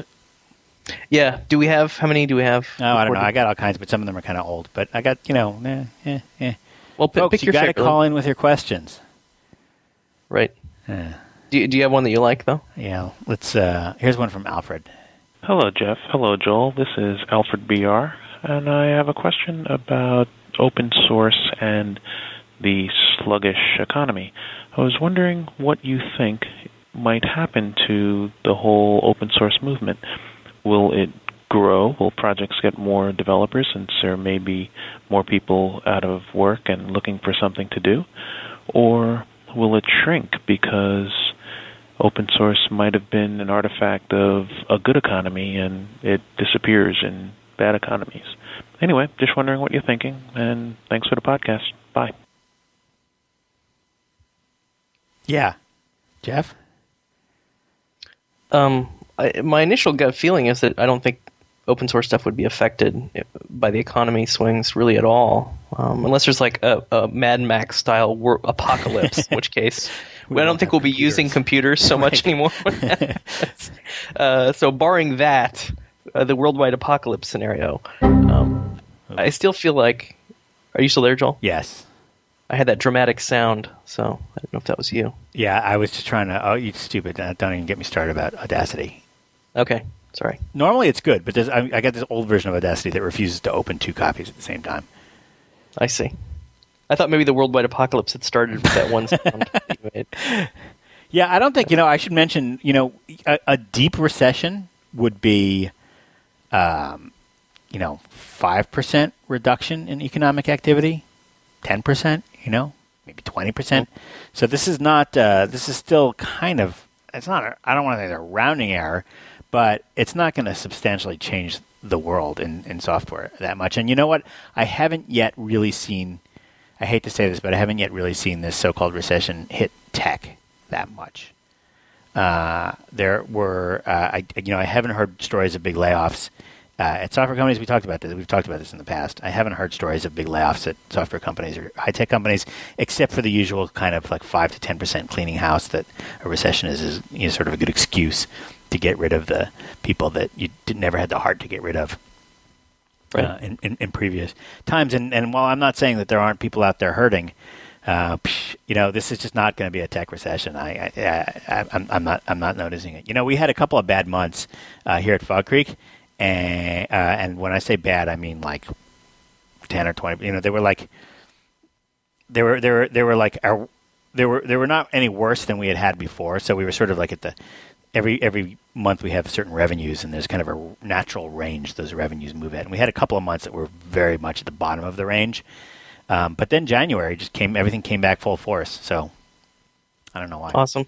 Yeah. Do we have how many do we have? No, I don't know. I got all kinds, but some of them are kind of old. But I got you know, eh, eh, eh. well, pick, folks, pick you your got to call in with your questions. Right. Do you, do you have one that you like though? yeah, let's. Uh, here's one from Alfred. Hello, Jeff. Hello, Joel. This is Alfred BR, and I have a question about open source and the sluggish economy. I was wondering what you think might happen to the whole open source movement. Will it grow? Will projects get more developers since there may be more people out of work and looking for something to do? Or will it shrink because open source might have been an artifact of a good economy and it disappears in bad economies. Anyway, just wondering what you're thinking, and thanks for the podcast. Bye. Yeah, Jeff. Um, I, my initial gut feeling is that I don't think open source stuff would be affected by the economy swings really at all, um, unless there's like a, a Mad Max style wor- apocalypse, in which case We I don't think we'll be using computers so much anymore. uh, so, barring that, uh, the worldwide apocalypse scenario, um, I still feel like. Are you still there, Joel? Yes. I had that dramatic sound, so I don't know if that was you. Yeah, I was just trying to. Oh, you stupid! Uh, Don't even get me started about Audacity. Okay, sorry. Normally it's good, but there's, I, I got this old version of Audacity that refuses to open two copies at the same time. I see. I thought maybe the worldwide apocalypse had started with that one sound that you made. Yeah, I don't think you know. I should mention, you know, a, a deep recession would be, um, you know, five percent reduction in economic activity, ten percent, you know, maybe twenty percent. So this is not. Uh, this is still kind of. It's not. A, I don't want to say a rounding error, but it's not going to substantially change the world in, in software that much. And you know what? I haven't yet really seen. I hate to say this, but I haven't yet really seen this so-called recession hit tech that much. Uh, there were, uh, I, you know, I haven't heard stories of big layoffs uh, at software companies. We talked about this. We've talked about this in the past. I haven't heard stories of big layoffs at software companies or high tech companies, except for the usual kind of like five to ten percent cleaning house that a recession is, is you know, sort of a good excuse to get rid of the people that you did, never had the heart to get rid of. Right. Uh, in, in, in previous times, and, and while I'm not saying that there aren't people out there hurting, uh, psh, you know, this is just not going to be a tech recession. I, I, I, I'm, I'm not, I'm not noticing it. You know, we had a couple of bad months uh, here at Fog Creek, and uh, and when I say bad, I mean like ten or twenty. You know, they were like, they were, they were, they were like, our, they were, they were not any worse than we had had before. So we were sort of like at the every every month we have certain revenues, and there's kind of a natural range those revenues move at. And we had a couple of months that were very much at the bottom of the range. Um, but then January just came, everything came back full force. So I don't know why. Awesome.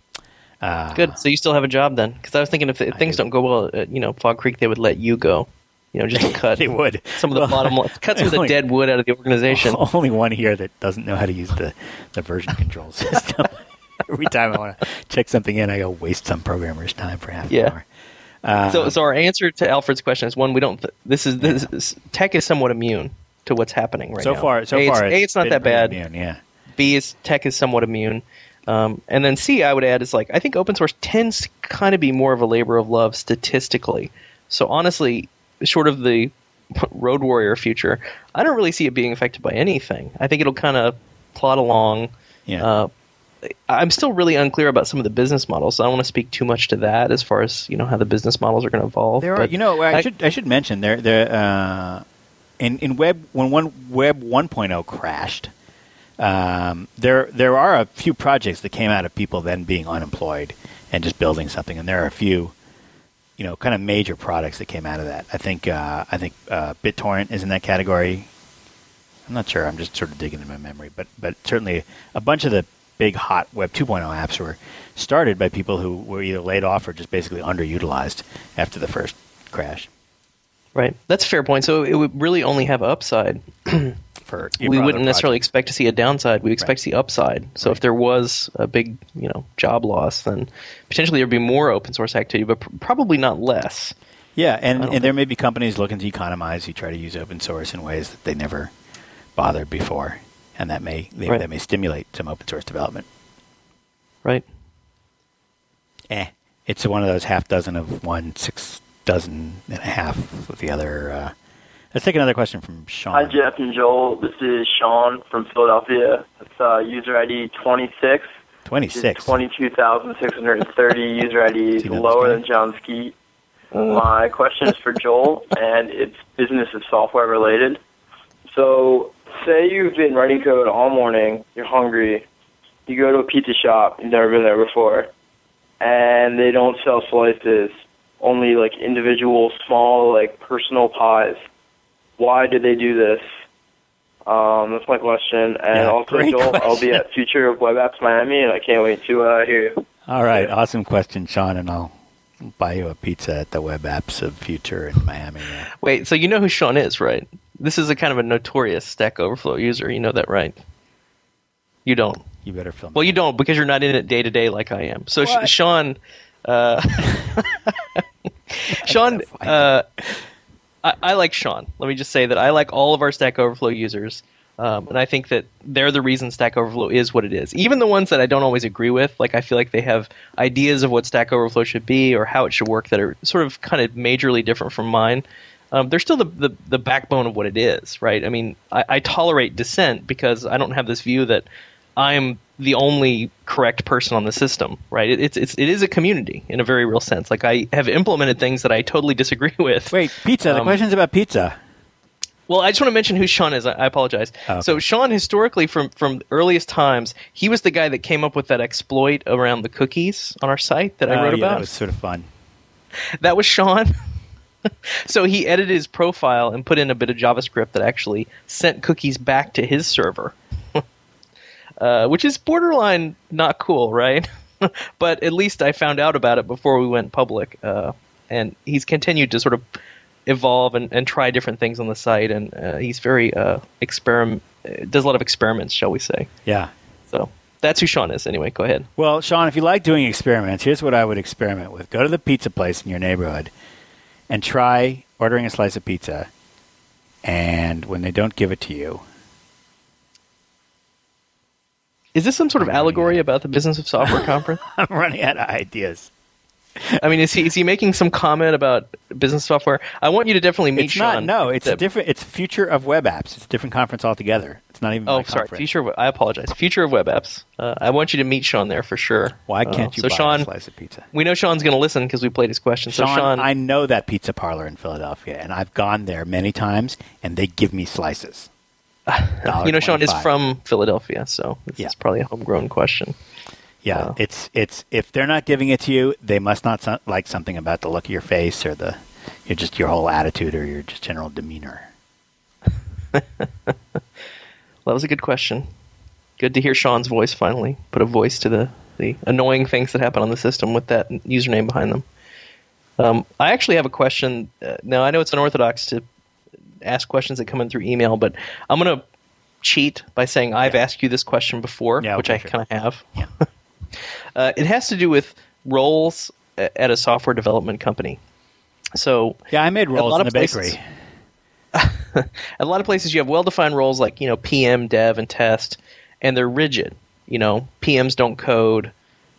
Uh, Good. So you still have a job then? Because I was thinking if, if things do. don't go well, at, you know, Fog Creek, they would let you go. You know, just cut They would. some of the Well, bottom line, cut some of the dead wood out of the organization. Only one here that doesn't know how to use the, the version control system. Every time I want to check something in, I go waste some programmer's time for half Yeah. an hour. Uh, So, so our answer to Alfred's question is one: we don't. Th- this is this is, tech is somewhat immune to what's happening right so now. far, so a, far, it's, a, it's not that bad. immune, yeah. B is tech is somewhat immune. Um, and then C, I would add, is like I think open source tends to kind of be more of a labor of love statistically. So honestly, short of the Road Warrior future, I don't really see it being affected by anything. I think it'll kind of plod along. Yeah. Uh, I'm still really unclear about some of the business models. So I don't want to speak too much to that as far as you know how the business models are going to evolve. There are, but you know, I, I- should I should mention there there uh, in in web when one web 1.0 crashed, um, there there are a few projects that came out of people then being unemployed and just building something, and there are a few, you know, kind of major products that came out of that. I think uh, I think uh, BitTorrent is in that category. I'm not sure. I'm just sort of digging in my memory, but but certainly a bunch of the big hot Web 2.0 apps were started by people who were either laid off or just basically underutilized after the first crash. right, that's a fair point. So it would really only have upside. For we wouldn't necessarily expect to see a downside. We expect Right. to see upside. So if there was a big, you know, job loss, then potentially there'd be more open source activity, but pr- probably not less. Yeah, and, and there may be companies looking to economize who try to use open source in ways that they never bothered before, and that may they, Right. that may stimulate some open source development. Right. Eh, it's one of those half dozen of one, six dozen and a half of the other. Uh, let's take another question from Sean. Hi, Jeff and Joel. This is Sean from Philadelphia. It's uh, user ID 26. Twenty six. 22,630 user that lower than Jon Skeet. My question is for Joel, and it's business and software related. So, say you've been writing code all morning, you're hungry, you go to a pizza shop, you've never been there before, and they don't sell slices, only like individual small, like personal pies. Why do they do this? Um, that's my question. And Yeah, also, great Joel, I'll be at Future of Web Apps Miami, and I can't wait to uh, hear you. All right, Yeah. awesome question, Sean, and I'll buy you a pizza at the Web Apps of Future in Miami. Yeah. Wait, so you know who Sean is, right? This is a kind of a notorious Stack Overflow user. You know that, right? You don't. You better film. Well, you don't because you're not in it day to day like I am. So, Sh- Sean, uh, Sean, uh, I, I like Sean. Let me just say that I like all of our Stack Overflow users, um, and I think that they're the reason Stack Overflow is what it is. Even the ones that I don't always agree with, like I feel like they have ideas of what Stack Overflow should be or how it should work that are sort of kind of majorly different from mine. Um, they're still the, the the backbone of what it is, right? I mean, I, I tolerate dissent because I don't have this view that I'm the only correct person on the system, right? It, it's it's it is a community in a very real sense. Like I have implemented things that I totally disagree with. Wait, pizza. The Um, question's about pizza. Well, I just want to mention who Sean is. I, I apologize. Oh, okay. So Sean, historically, from from earliest times, he was the guy that came up with that exploit around the cookies on our site that I Oh, wrote yeah, about. That was sort of fun. That was Sean. so he edited his profile and put in a bit of JavaScript that actually sent cookies back to his server, uh, which is borderline not cool, right? but at least I found out about it before we went public. Uh, and he's continued to sort of evolve and, and try different things on the site, and uh, he's very uh, experiment does a lot of experiments, shall we say? Yeah. So that's who Sean is. Anyway, go ahead. Well, Sean, if you like doing experiments, here's what I would experiment with: go to the pizza place in your neighborhood and try ordering a slice of pizza, and when they don't give it to you, Is this some sort of allegory about the business of software conference? I'm running out of ideas. I mean, is he is he making some comment about business software? I want you to definitely meet It's Sean. not. No, it's The- a different. It's future of web apps. It's a different conference altogether. It's not even. Oh, sorry. conference. Future. Of, I apologize. Future of web apps. Uh, I want you to meet Sean there for sure. Why Uh, can't you so buy Sean, a slice of pizza? we know Sean's going to listen because we played his question. So Sean, Sean, I know that pizza parlor in Philadelphia, and I've gone there many times, and they give me slices. You know Sean is from Philadelphia, so this Yeah. is probably a homegrown question. Yeah, it's it's if they're not giving it to you, they must not so- like something about the look of your face or the, your just your whole attitude or your just general demeanor. Well, that was a good question. Good to hear Sean's voice finally. Put a voice to the, the annoying things that happen on the system with that username behind them. Um, I actually have a question. Uh, now, I know it's unorthodox to ask questions that come in through email, but I'm going to cheat by saying I've asked you this question before, Yeah, which I sure. kind of have. Yeah. Uh, it has to do with roles at a software development company. So, Yeah, I made rolls lot in of the places- bakery. at a lot of places you have well-defined roles like you know PM, Dev, and Test, and they're rigid. You know, PMs don't code.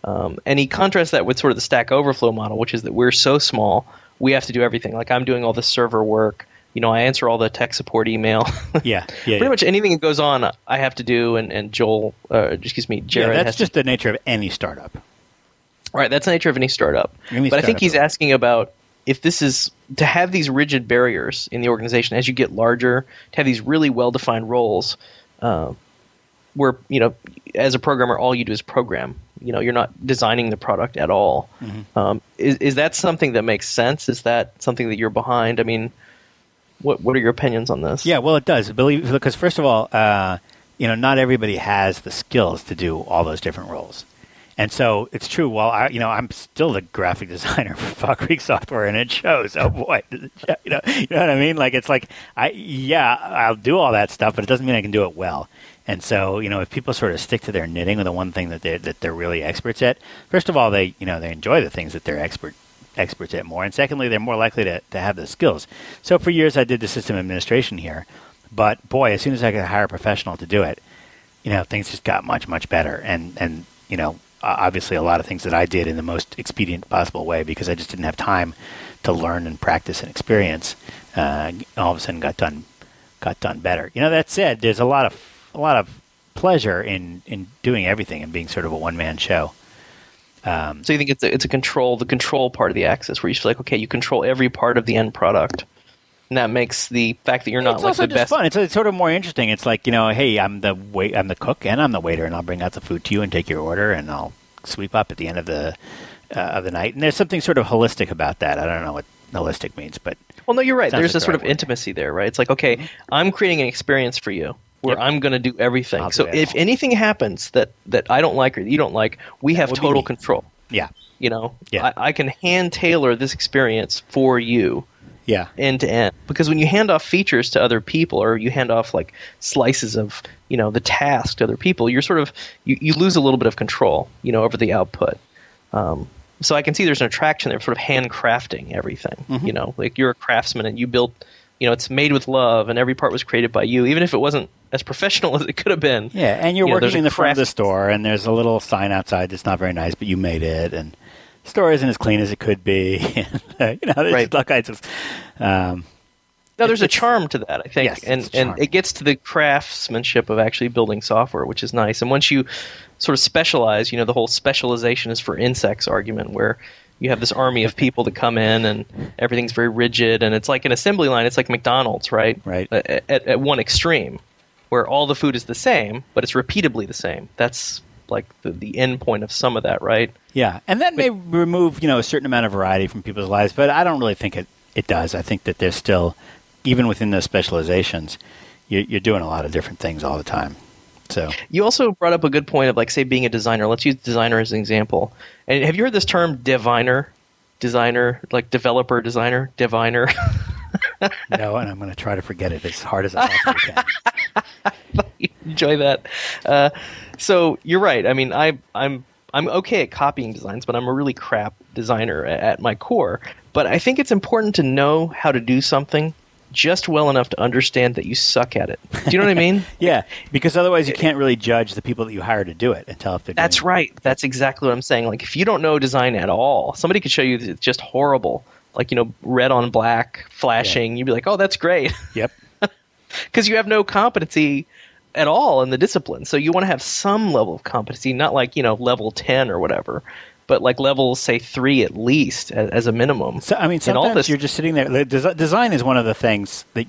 Um, and he contrasts that with sort of the Stack Overflow model, which is that we're so small, we have to do everything. Like I'm doing all the server work. You know, I answer all the tech support email. Yeah, yeah. Pretty yeah. much anything that goes on, I have to do. And, and Joel, uh, excuse me, Yeah, Jared. that's has just to, the nature of any startup. right. That's the nature of any startup. Any but I think he's asking about if this is to have these rigid barriers in the organization as you get larger, to have these really well-defined roles, uh, where you know, as a programmer, all you do is program. You know, you're not designing the product at all. Mm-hmm. Um, is is that something that makes sense? Is that something that you're behind? I mean, what what are your opinions on this? Yeah, well, it does. Believe because first of all, uh, you know, not everybody has the skills to do all those different roles, and so it's true. While I, you know, I'm still the graphic designer for Fog Creek Software, and it shows. Oh boy, you know, you know what I mean? Like it's like I, yeah, I'll do all that stuff, but it doesn't mean I can do it well. And so, you know, if people sort of stick to their knitting with the one thing that they that they're really experts at, first of all, they you know they enjoy the things that they're expert experts at more, and secondly, they're more likely to, to have the skills. So for years, I did the system administration here, but boy, as soon as I could hire a professional to do it, you know, things just got much much better. And and you know, obviously, a lot of things that I did in the most expedient possible way because I just didn't have time to learn and practice and experience. Uh, all of a sudden, got done got done better. You know, that said, there's a lot of a lot of pleasure in in doing everything and being sort of a one man show. Um, So you think it's a, it's a control, the control part of the axis, where you feel like, okay, you control every part of the end product, and that makes the fact that you're not it's like also the just best. fun. It's, it's sort of more interesting. It's like you know, hey, I'm the wait, I'm the cook, and I'm the waiter, and I'll bring out the food to you and take your order, and I'll sweep up at the end of the uh, of the night. And there's something sort of holistic about that. I don't know what holistic means, but Well, no, you're right. There's a sort the of right word. intimacy there, right? It's like, okay, I'm creating an experience for you where Yep. I'm going to do everything. I'll so do if anything happens that that I don't like or that you don't like, we have total control. yeah, You know, Yeah. I, I can hand tailor this experience for you yeah, end to end. Because when you hand off features to other people, or you hand off like slices of you know the task to other people, you're sort of you, you lose a little bit of control, you know, over the output. Um, so I can see there's an attraction there, of sort of handcrafting everything. Mm-hmm. You know, like you're a craftsman and you built, you know, it's made with love, and every part was created by you, even if it wasn't as professional as it could have been. yeah. And you're You know, working in the front of the store, and there's a little sign outside that's not very nice, but you made it, and the store isn't as clean as it could be. you know, there's Right. all kinds of. Um, No, there's a charm to that, I think, Yes, and and it gets to the craftsmanship of actually building software, which is nice. And once you sort of specialize, you know, the whole specialization is for insects argument, where you have this army of people that come in and everything's very rigid, and it's like an assembly line. It's like McDonald's, right? Right. Uh, at, at, at one extreme, where all the food is the same, but it's repeatably the same. That's like the, the end point of some of that, right? Yeah, and that may remove you know a certain amount of variety from people's lives, but I don't really think it it does. I think that there's still, even within those specializations, you're, you're doing a lot of different things all the time. So You also brought up a good point of like, say, being a designer. Let's use designer as an example. And have you heard this term diviner? designer, like developer designer, diviner. no, and I'm going to try to forget it as hard as I possibly can. Enjoy that. Uh, so you're right. I mean, I, I'm I'm okay at copying designs, but I'm a really crap designer at, at my core. But I think it's important to know how to do something just well enough to understand that you suck at it. Do you know what I mean? yeah, because otherwise you can't really judge the people that you hire to do it and tell if they're. That's right. That's exactly what I'm saying. Like if you don't know design at all, somebody could show you that it's just horrible. Like you know, red on black flashing. You'd be like, "Oh, that's great," Yep. because you have no competency at all in the discipline. So you want to have some level of competency, not like you know level ten or whatever, but like level say three at least as, as a minimum. So I mean, sometimes this- you're just sitting there. the desi- Design is one of the things that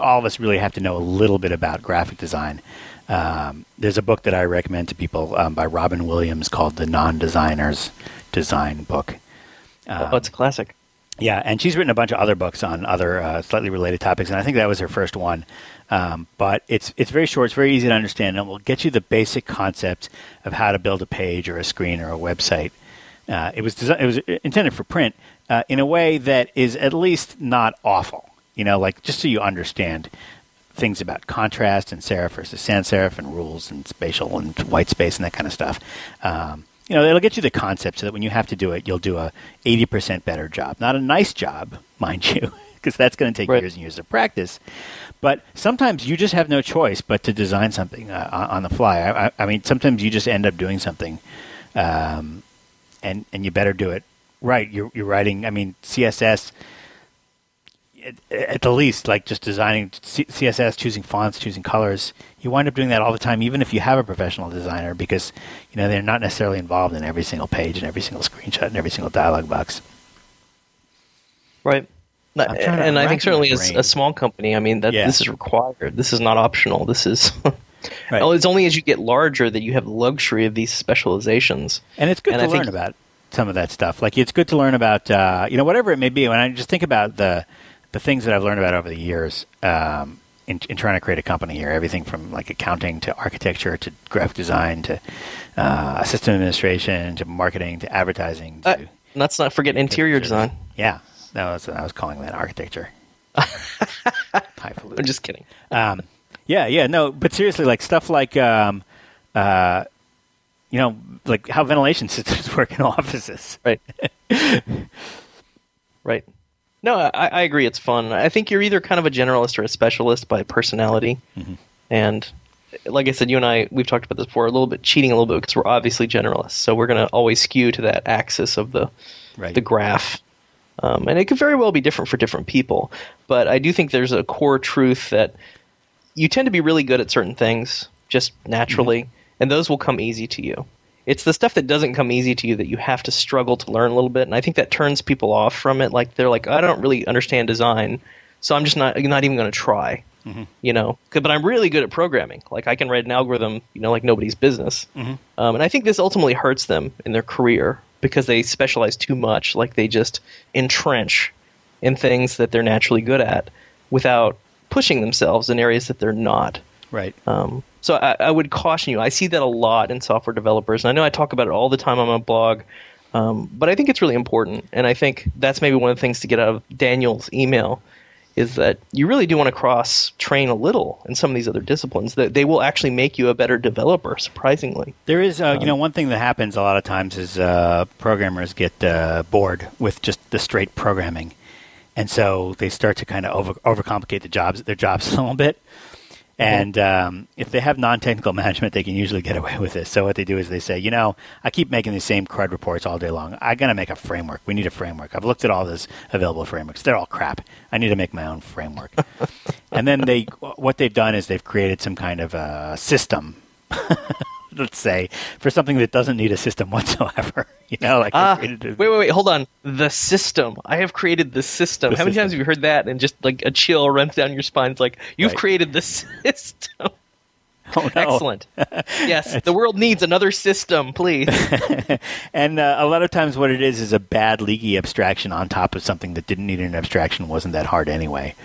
all of us really have to know a little bit about graphic design. Um, there's a book that I recommend to people um, by Robin Williams called "The Non-Designer's Design Book." Um, oh, it's a classic. Yeah, and she's written a bunch of other books on other uh, slightly related topics, and I think that was her first one. Um, but it's it's very short, it's very easy to understand, and it will get you the basic concept of how to build a page or a screen or a website. Uh, it was desi- it was intended for print uh, in a way that is at least not awful. You know, like just so you understand things about contrast and serif versus sans serif and rules and spatial and white space and that kind of stuff. Um, you know, it'll get you the concept so that when you have to do it, you'll do a 80% better job. Not a nice job, mind you, because that's going to take Right. years and years of practice. But sometimes you just have no choice but to design something uh, on the fly. I, I, I mean, sometimes you just end up doing something, um, and and you better do it right. You're you're writing. I mean, CSS at, at the least, like just designing C- CSS, choosing fonts, choosing colors, you wind up doing that all the time, even if you have a professional designer, because you know they're not necessarily involved in every single page and every single screenshot and every single dialog box. Right. I'm trying to- and I think certainly as a small company, I mean that Yeah. this is required. This is not optional. This is. Right. It's only as you get larger that you have the luxury of these specializations. And it's good And to I think- learn about some of that stuff. Like it's good to learn about uh, you know whatever it may be. When I just think about the the things that I've learned about over the years um, in, in trying to create a company here, everything from like accounting to architecture to graphic design to uh, system administration to marketing to advertising. To, Uh, let's not forget interior design. Yeah, that was I was calling that architecture. I'm just kidding. Um, yeah, yeah, no, but seriously, like stuff like, um, uh, you know, like how ventilation systems work in offices. Right. right. No, I, I agree. It's fun. I think you're either kind of a generalist or a specialist by personality. Mm-hmm. And like I said, you and I, we've talked about this before, a little bit cheating a little bit because we're obviously generalists. So we're going to always skew to that axis of the, Right. the graph. Um, and it could very well be different for different people. But I do think there's a core truth that you tend to be really good at certain things just naturally, mm-hmm. and those will come easy to you. It's the stuff that doesn't come easy to you that you have to struggle to learn a little bit, and I think that turns people off from it. Like they're like, I don't really understand design, so I'm just not not even going to try. Mm-hmm. You know, but I'm really good at programming. Like I can write an algorithm, you know, like nobody's business. Mm-hmm. Um, and I think this ultimately hurts them in their career because they specialize too much. Like they just entrench in things that they're naturally good at without pushing themselves in areas that they're not. Right. Um, so I, I would caution you. I see that a lot in software developers, and I know I talk about it all the time on my blog. Um, but I think it's really important, and I think that's maybe one of the things to get out of Daniel's email is that you really do want to cross train a little in some of these other disciplines. That they will actually make you a better developer, surprisingly. There is, uh, you know, one thing that happens a lot of times is uh, programmers get uh, bored with just the straight programming, and so they start to kind of over overcomplicate the jobs, their jobs a little bit. And um, if they have non-technical management, they can usually get away with this. So what they do is they say, you know, I keep making the same CRUD reports all day long. I gotta make a framework. We need a framework. I've looked at all those available frameworks. They're all crap. I need to make my own framework. and then they, what they've done is they've created some kind of a system let's say, for something that doesn't need a system whatsoever. You know, like Ah, they wait, wait, wait, hold on. The system. I have created the system. The How many system. times have you heard that and just like a chill runs down your spine? It's like you've Right. created the system. Oh, no. Excellent. Yes, the world needs another system, please. And uh, a lot of times, what it is is a bad leaky abstraction on top of something that didn't need an abstraction. wasn't that hard anyway.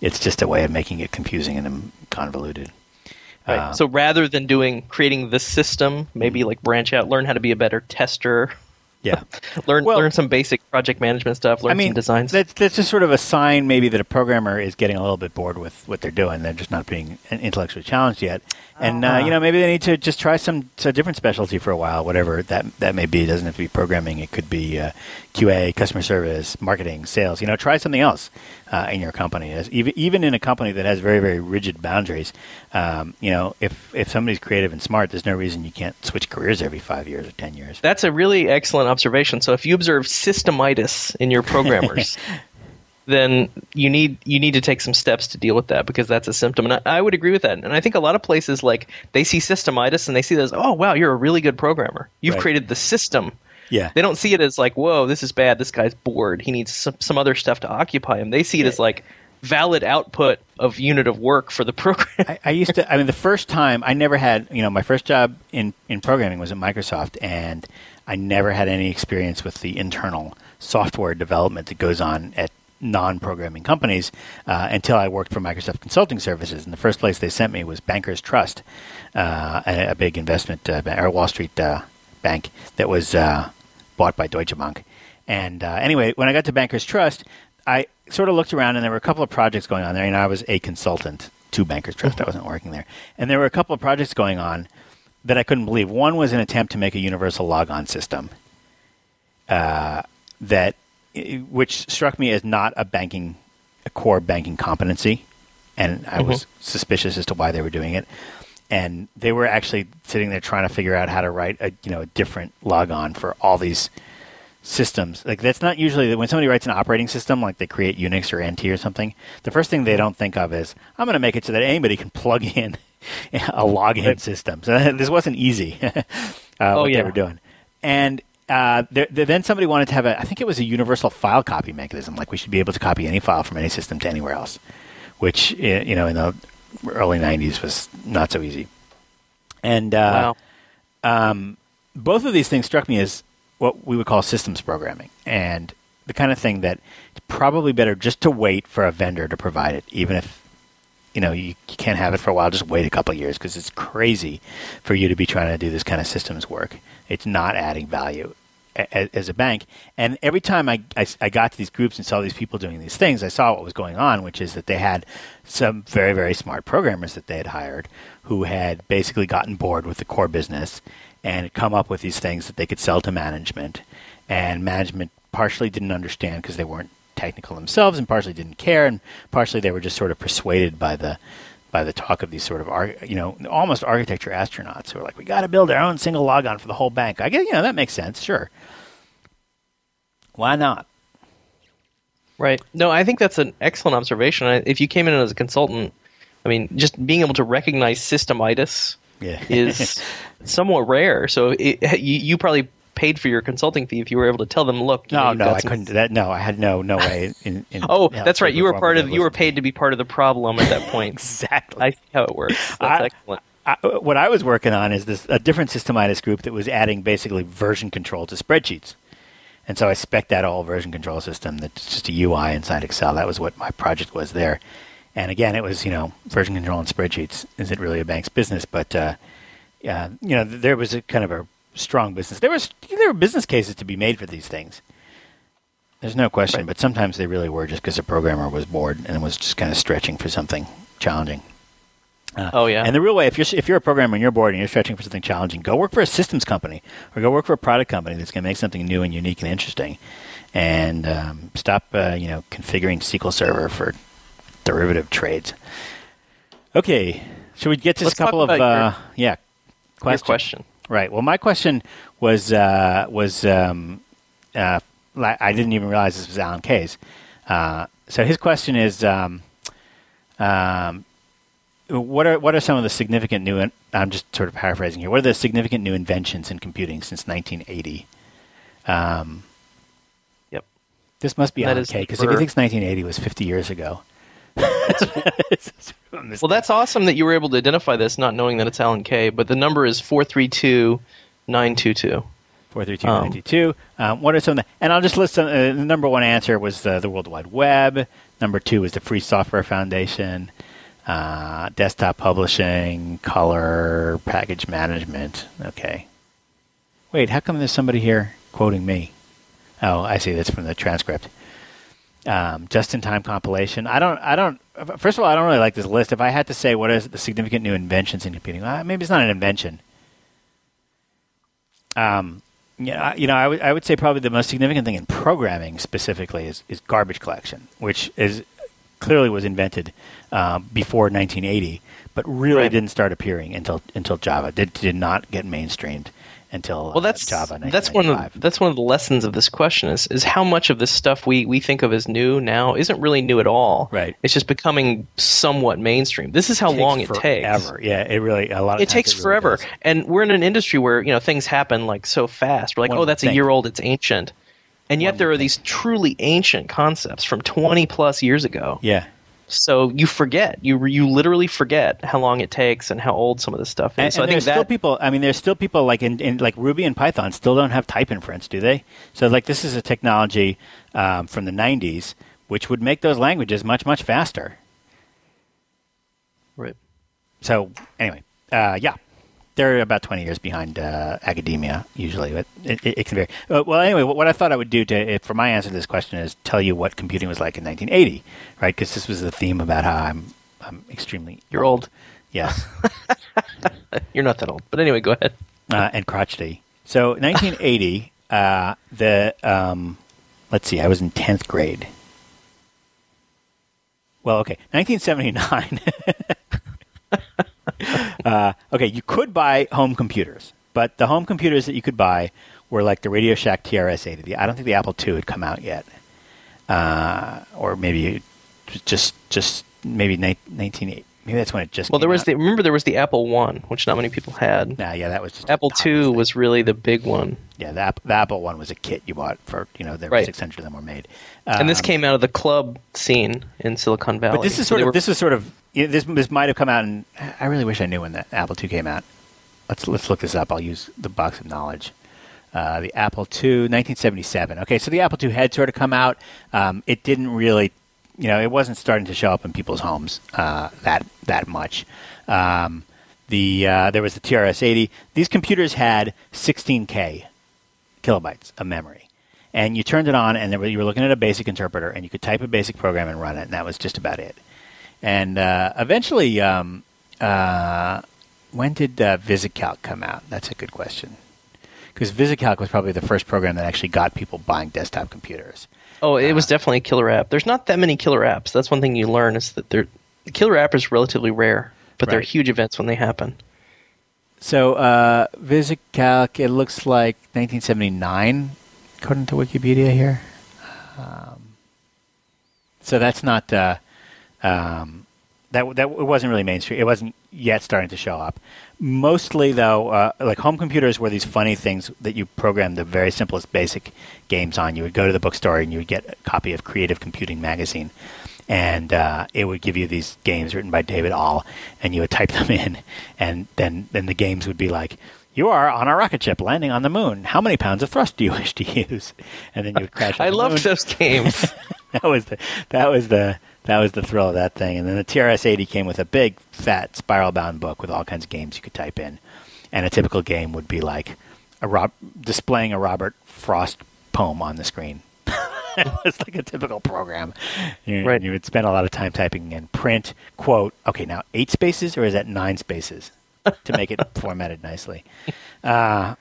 It's just a way of making it confusing and convoluted. Right. Uh, so rather than doing creating the system, Mm-hmm. maybe like branch out, learn how to be a better tester. Yeah. learn Well- learn some basic project management stuff. Learn I mean, some designs. That's that's just sort of a sign, maybe, that a programmer is getting a little bit bored with what they're doing. They're just not being intellectually challenged yet, and uh, you know, maybe they need to just try some a different specialty for a while, whatever that that may be. It doesn't have to be programming. It could be uh, QA, customer service, marketing, sales. You know, try something else uh, in your company. As, even even in a company that has very very rigid boundaries, um, you know, if if somebody's creative and smart, there's no reason you can't switch careers every five years or ten years. That's a really excellent observation. So if you observe systemitis in your programmers, then you need you need to take some steps to deal with that because that's a symptom. And I, I would agree with that. And I think a lot of places like they see systemitis and they see that as oh wow you're a really good programmer. You've Right. created the system. Yeah. They don't see it as like whoa this is bad. This guy's bored. He needs some, some other stuff to occupy him. They see it as like valid output of unit of work for the program. I, I used to. I mean, the first time I never had. You know, my first job in in programming was at Microsoft, and I never had any experience with the internal software development that goes on at non-programming companies uh, until I worked for Microsoft Consulting Services. And the first place they sent me was Bankers Trust, uh, a, a big investment uh, or Wall Street uh, bank that was uh, bought by Deutsche Bank. And uh, anyway, when I got to Bankers Trust, I sort of looked around and there were a couple of projects going on there. You know, I was a consultant to Bankers Trust. I wasn't working there. And there were a couple of projects going on that I couldn't believe. One was an attempt to make a universal logon system uh, that, which struck me as not a banking, a core banking competency, and I was suspicious as to why they were doing it. And they were actually sitting there trying to figure out how to write a you know a different logon for all these systems. Like that's not usually when somebody writes an operating system, like they create Unix or NT or something. The first thing they don't think of is I'm going to make it so that anybody can plug in a login system. So this wasn't easy. uh, Oh, what they yeah. were doing, and. Uh, there, there, then somebody wanted to have a, I think it was a universal file copy mechanism. Like we should be able to copy any file from any system to anywhere else, which, eh, you know, in the early 90s was not so easy. And uh, wow. um, both of these things struck me as what we would call systems programming, and the kind of thing that it's probably better just to wait for a vendor to provide it, even if you know you, you can't have it for a while. Just wait a couple of years because it's crazy for you to be trying to do this kind of systems work. It's not adding value as a bank. And every time I, I, I got to these groups and saw these people doing these things, I saw what was going on, which is that they had some very, very smart programmers that they had hired who had basically gotten bored with the core business and had come up with these things that they could sell to management. And management partially didn't understand because they weren't technical themselves and partially didn't care and partially they were just sort of persuaded by the by the talk of these sort of ar- you know almost architecture astronauts who are like we got to build our own single logon for the whole bank. I guess you know that makes sense, sure. Why not? Right. No, I think that's an excellent observation. If you came in as a consultant, I mean, just being able to recognize systemitis Yeah. is somewhat rare. So it, you, you probably paid for your consulting fee if you were able to tell them, look. you know, no, no, I some- couldn't do that. No, I had no no way in, in Oh, that's right. You were part of. You were paid to be part of the problem at that point. exactly. I see how it works. That's I- excellent. I, what I was working on is this a different systemitis group that was adding basically version control to spreadsheets. And so I spec that all version control system that's just a UI inside Excel. That was what my project was there. And again, it was, you know, version control in spreadsheets. Is it really a bank's business? But, uh, yeah, you know, there was a kind of a strong business. There was there were business cases to be made for these things. There's no question. Right. But sometimes they really were just because a programmer was bored and was just kind of stretching for something challenging. Uh, Oh, yeah. And the real way, if you're if you're a programmer and you're bored and you're stretching for something challenging, go work for a systems company or go work for a product company that's going to make something new and unique and interesting, and um, stop uh, you know configuring SQL Server for derivative trades. Okay, should we get to Let's a couple of uh, yeah questions? question. Right. Well, my question was uh, was um, uh, I didn't even realize this was Alan Kay's. Uh, so his question is, um, um, what are what are some of the significant new? In- I'm just sort of paraphrasing here. What are the significant new inventions in computing since 1980? Um, Yep. this must be That Alan Kay because if he thinks 1980 was 50 years ago. Well, that's awesome that you were able to identify this, not knowing that it's Alan Kay. But the number is four three two nine two two. Four three two ninety two. Um, what are some? Of the, and I'll just list some. Uh, the number one answer was the, the World Wide Web. Number two was the Free Software Foundation, uh, desktop publishing, color, package management. Okay. Wait, how come there's somebody here? quoting me. Oh, I see. That's from the transcript. Um, just-in-time compilation. I don't. I don't. First of all, I don't really like this list. If I had to say what is the significant new inventions in computing, uh, maybe it's not an invention. Um, yeah, you know, I would I would say probably the most significant thing in programming specifically is, is garbage collection, which is clearly was invented uh, before 1980, but really Right. didn't start appearing until until Java did did not get mainstreamed until Well, that's uh, Java. that's one of 1995. that's one of the lessons of this question is is how much of this stuff we we think of as new now isn't really new at all. Right. It's just becoming somewhat mainstream. This is how Takes long it takes. forever. Yeah, it really a lot. Of It takes really forever, does. and we're in an industry where you know things happen like so fast. We're like, One oh, that's a year old. It's ancient, and yet One there are these truly ancient concepts from twenty plus years ago. Yeah, So you forget. You you literally forget how long it takes and how old some of this stuff is. and, so and I think there's still people. I mean, there's still people like in, in like Ruby and Python still don't have type inference, do they? So like this is a technology um, from the 90s which would make those languages much much faster. right. So anyway, uh, yeah, they're about 20 years behind uh, academia usually, but it, it, it can vary. Uh, well, anyway, what, what I thought I would do to for my answer to this question is tell you what computing was like in 1980, right? Because this was the theme about how I'm I'm extremely You're old. Yes. You're not that old, but anyway, go ahead. uh, and crotchety. So 1980, uh, the um, let's see, I was in 10th grade. Well, okay, 1979. uh, okay, you could buy home computers, but the home computers that you could buy were like the Radio Shack TRS-80. The- I don't think the Apple II had come out yet, uh, or maybe just just maybe ni- 1980. Maybe that's when it just. Well, there was out. the remember there was the Apple One, which not many people had. Nah, yeah, that was just Apple Two was really the big one, Yeah, the, the Apple one was a kit you bought for you know there were six hundred of them were made. and this Um, came out of the club scene in Silicon Valley. But this is So sort of were- this is sort of you know, this this might have come out and I really wish I knew when the Apple Two came out. Let's let's look this up. I'll use the box of knowledge. Uh, the Apple II, 1977. Okay, so the Apple II had sort of come out. Um, it didn't really, you know, it wasn't starting to show up in people's homes uh, that that much. Um, the uh, there was the TRS-80. These computers had 16k kilobytes of memory. And you turned it on, and were, you were looking at a basic interpreter, and you could type a basic program and run it, and that was just about it. And uh, eventually, um, uh, when did uh, VisiCalc come out? That's a good question. Because VisiCalc was probably the first program that actually got people buying desktop computers. Oh, it uh, was definitely a killer app. There's not that many killer apps. That's one thing you learn is that they're, the killer app is relatively rare, but they're huge events when they happen. So uh, VisiCalc, it looks like 1979, according to Wikipedia here. Um, so that's not uh, um, that that it wasn't really mainstream. It wasn't yet starting to show up. Mostly though, uh, like home computers were these funny things that you programmed the very simplest basic games on. You would go to the bookstore and you would get a copy of Creative Computing magazine, and uh, it would give you these games written by David Ahl, and you would type them in, and then then the games would be like. You are on a rocket ship landing on the moon. How many pounds of thrust do you wish to use? And then you would crash. I loved moon those games. that was the that was the that was the thrill of that thing. And then the TRS-80 came with a big, fat, spiral-bound book with all kinds of games you could type in. And a typical game would be like a Rob, displaying a Robert Frost poem on the screen. it was like a typical program. You, Right. you would spend a lot of time typing in print quote. Okay, now eight spaces or is that nine spaces to make it formatted nicely? Uh,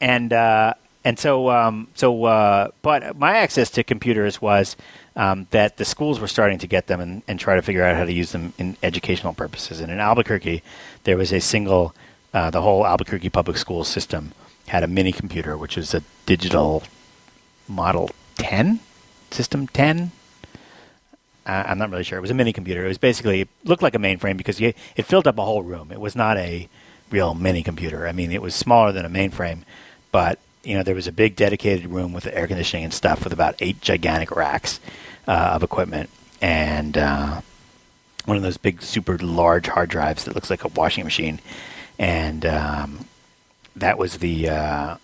and uh, and so um, so uh, but my access to computers was um, that the schools were starting to get them and, and try to figure out how to use them in educational purposes. And in Albuquerque, there was a single, uh, the whole Albuquerque public school system had a mini computer, which was a digital Model 10, System 10. Uh, I'm not really sure. It was a mini computer. It was basically it looked like a mainframe because you, it filled up a whole room. It was not a real mini computer. I mean, it was smaller than a mainframe, but you know there was a big dedicated room with air conditioning and stuff with about eight gigantic racks uh, of equipment. And uh, one of those big, super large hard drives that looks like a washing machine, and um, that was the uh,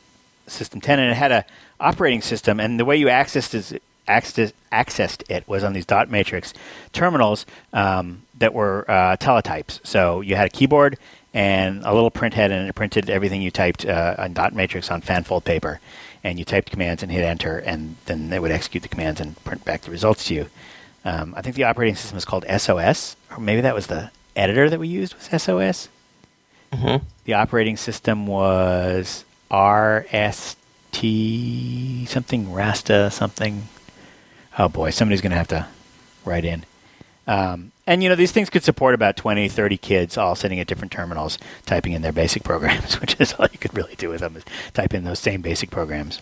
System 10, and it had a operating system, and the way you accessed is accessed, accessed it was on these dot matrix terminals um, that were uh, teletypes. So you had a keyboard and a little print head, and it printed everything you typed uh, on dot matrix on fanfold paper, and you typed commands and hit enter, and then it would execute the commands and print back the results to you. Um, I think the operating system is called SOS, or maybe that was the editor that we used was SOS. Mm-hmm. The operating system was RST something Rasta something. Oh boy, somebody's going to have to write in. Um, and you know these things could support about 20, 30 kids all sitting at different terminals typing in their basic programs, which is all you could really do with them is type in those same basic programs.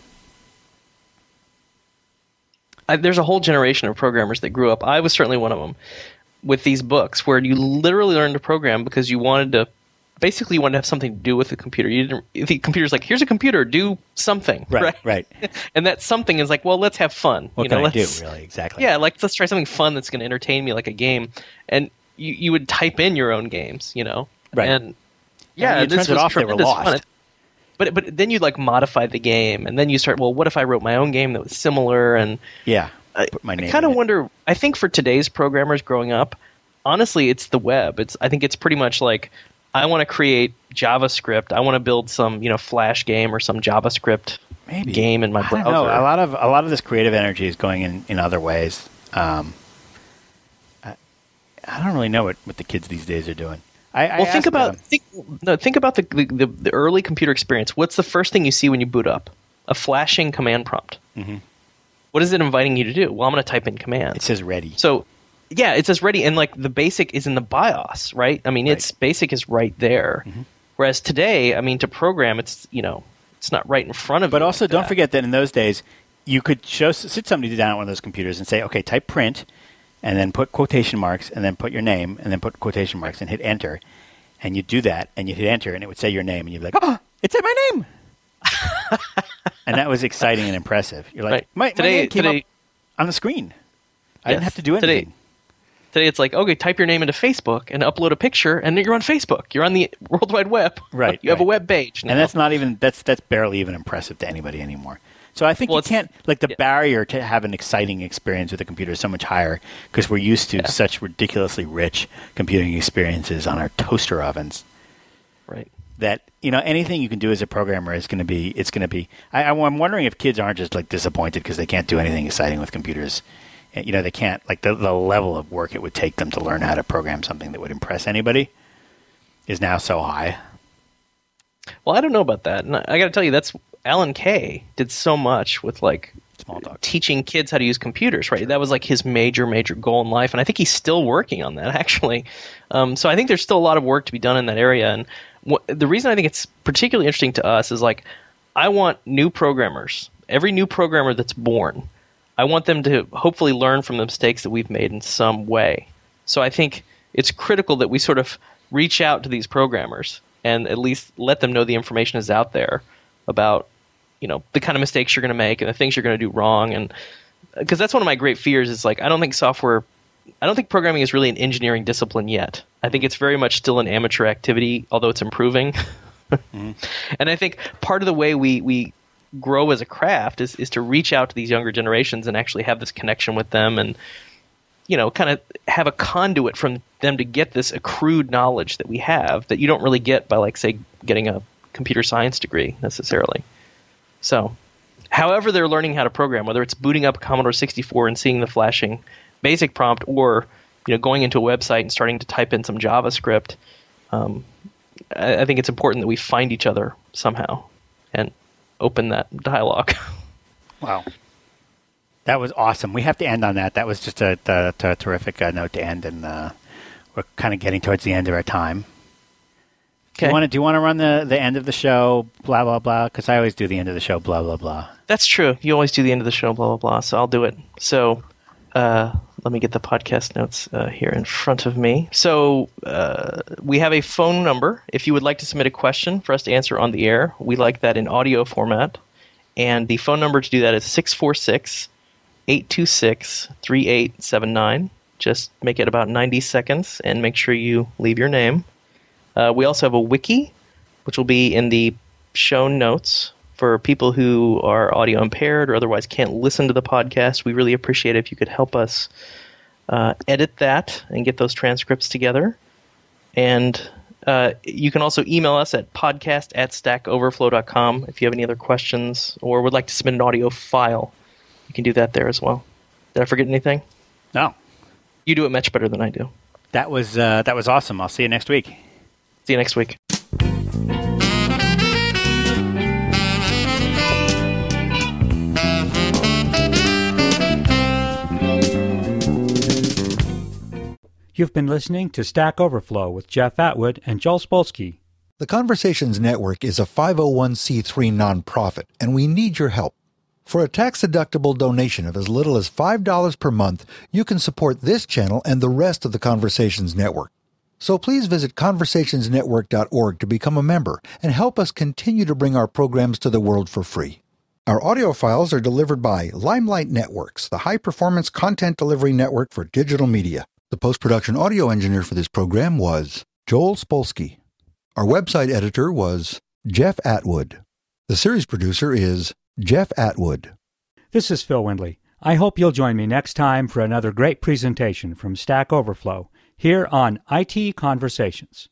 I, there's a whole generation of programmers that grew up. I was certainly one of them with these books where you literally learned to program because you wanted to basically you wanted to have something to do with the computer. You didn't the computer's like, here's a computer, do something. Right, right. and that something is like, well, let's have fun. What you know, can I do? Really, exactly. Yeah, like let's try something fun that's going to entertain me, like a game. And you, you would type in your own games, you know. Right. And yeah, you this was off, they were tremendous fun. But but then you'd like modify the game, and then you start. Well, what if I wrote my own game that was similar? And Yeah. I, Put my I kind of wonder. I think for today's programmers growing up, honestly, it's the web. It's I think it's pretty much like I want to create JavaScript. I want to build some you know Flash game or some JavaScript Maybe game in my browser. A lot of a lot of this creative energy is going in, in other ways. Um, I, I don't really know what, what the kids these days are doing. I, I well, think about think, no, think about the, the, the early computer experience. What's the first thing you see when you boot up? A flashing command prompt. Mhm. What is it inviting you to do? Well, I'm going to type in commands. it says ready. So, yeah, it says ready, and like the basic is in the BIOS, right? I mean, it's basic is right there. Mm-hmm. Whereas today, I mean, to program, it's you know, it's not right in front of you. But also, like don't that. forget that in those days, you could show sit somebody down at one of those computers and say, "Okay, type print," and then put quotation marks, and then put your name, and then put quotation marks, and hit enter. And you'd do that, and you'd hit enter, and it would say your name, and you'd be like, "Oh, it said my name!" and that was exciting and impressive. You're like, Right. "My, my Today- name came today- up on the screen. I didn't have to do anything." Today, it's like okay, type your name into Facebook and upload a picture, and then you're on Facebook. You're on the World Wide Web. Right, You have a web page, now. and that's not even that's that's barely even impressive to anybody anymore. So I think Well, you can't like the yeah. barrier to have an exciting experience with a computer is so much higher because we're used to such ridiculously rich computing experiences on our toaster ovens right. that you know anything you can do as a programmer is going to be it's going to be. I, I'm wondering if kids aren't just like disappointed because they can't do anything exciting with computers. You know, they can't like the the level of work it would take them to learn how to program something that would impress anybody is now so high. Well, I don't know about that. And I, I got to tell you, that's Alan Kay did so much with like Smalltalk. teaching kids how to use computers. Right, that was like his major, major goal in life, and I think he's still working on that actually. Um, so I think there's still a lot of work to be done in that area. And wh- the reason I think it's particularly interesting to us is like I want new programmers. Every new programmer that's born, I want them to hopefully learn from the mistakes that we've made in some way. So I think it's critical that we sort of reach out to these programmers and at least let them know the information is out there about you know the kind of mistakes you're going to make and the things you're going to do wrong and uh, because that's one of my great fears is like I don't think software I don't think programming is really an engineering discipline yet. I think mm. it's very much still an amateur activity although it's improving. Mm-hmm. And I think part of the way we we grow as a craft is is to reach out to these younger generations and actually have this connection with them and you know kind of have a conduit from them to get this accrued knowledge that we have that you don't really get by like say getting a computer science degree necessarily. So, however they're learning how to program, whether it's booting up a Commodore 64 and seeing the flashing basic prompt or you know going into a website and starting to type in some JavaScript, um, I, I think it's important that we find each other somehow and open that dialogue. Wow. That was awesome. We have to end on that. That was just a, a, a terrific uh, note to end, and uh, we're kind of getting towards the end of our time. Do Okay. you want to do you want to run the, the end of the show? Blah blah blah. Because I always do the end of the show. Blah blah blah. That's true. You always do the end of the show, blah blah blah. So I'll do it. So uh, let me get the podcast notes uh, here in front of me. So uh, we have a phone number. If you would like to submit a question for us to answer on the air, we like that in audio format. And the phone number to do that is 646 826 3879. Just make it about 90 seconds and make sure you leave your name. Uh, we also have a wiki, which will be in the show notes for people who are audio impaired or otherwise can't listen to the podcast. We really appreciate it if you could help us uh, edit that and get those transcripts together. And Uh, you can also email us at podcast at stackoverflow.com if you have any other questions or would like to submit an audio file. You can do that there as well. Did I forget anything? No, You do it much better than I do. that was uh, that was awesome. I'll see you next week. See you next week. You've been listening to Stack Overflow with Jeff Atwood and Joel Spolsky. The Conversations Network is a 501c3 nonprofit, and we need your help. For a tax-deductible donation of as little as $5 per month, you can support this channel and the rest of the Conversations Network. So please visit conversationsnetwork.org to become a member and help us continue to bring our programs to the world for free. Our audio files are delivered by Limelight Networks, the high-performance content delivery network for digital media. The post-production audio engineer for this program was Joel Spolsky. Our website editor was Jeff Atwood. The series producer is Jeff Atwood. This is Phil Windley. I hope you'll join me next time for another great presentation from Stack Overflow here on IT Conversations.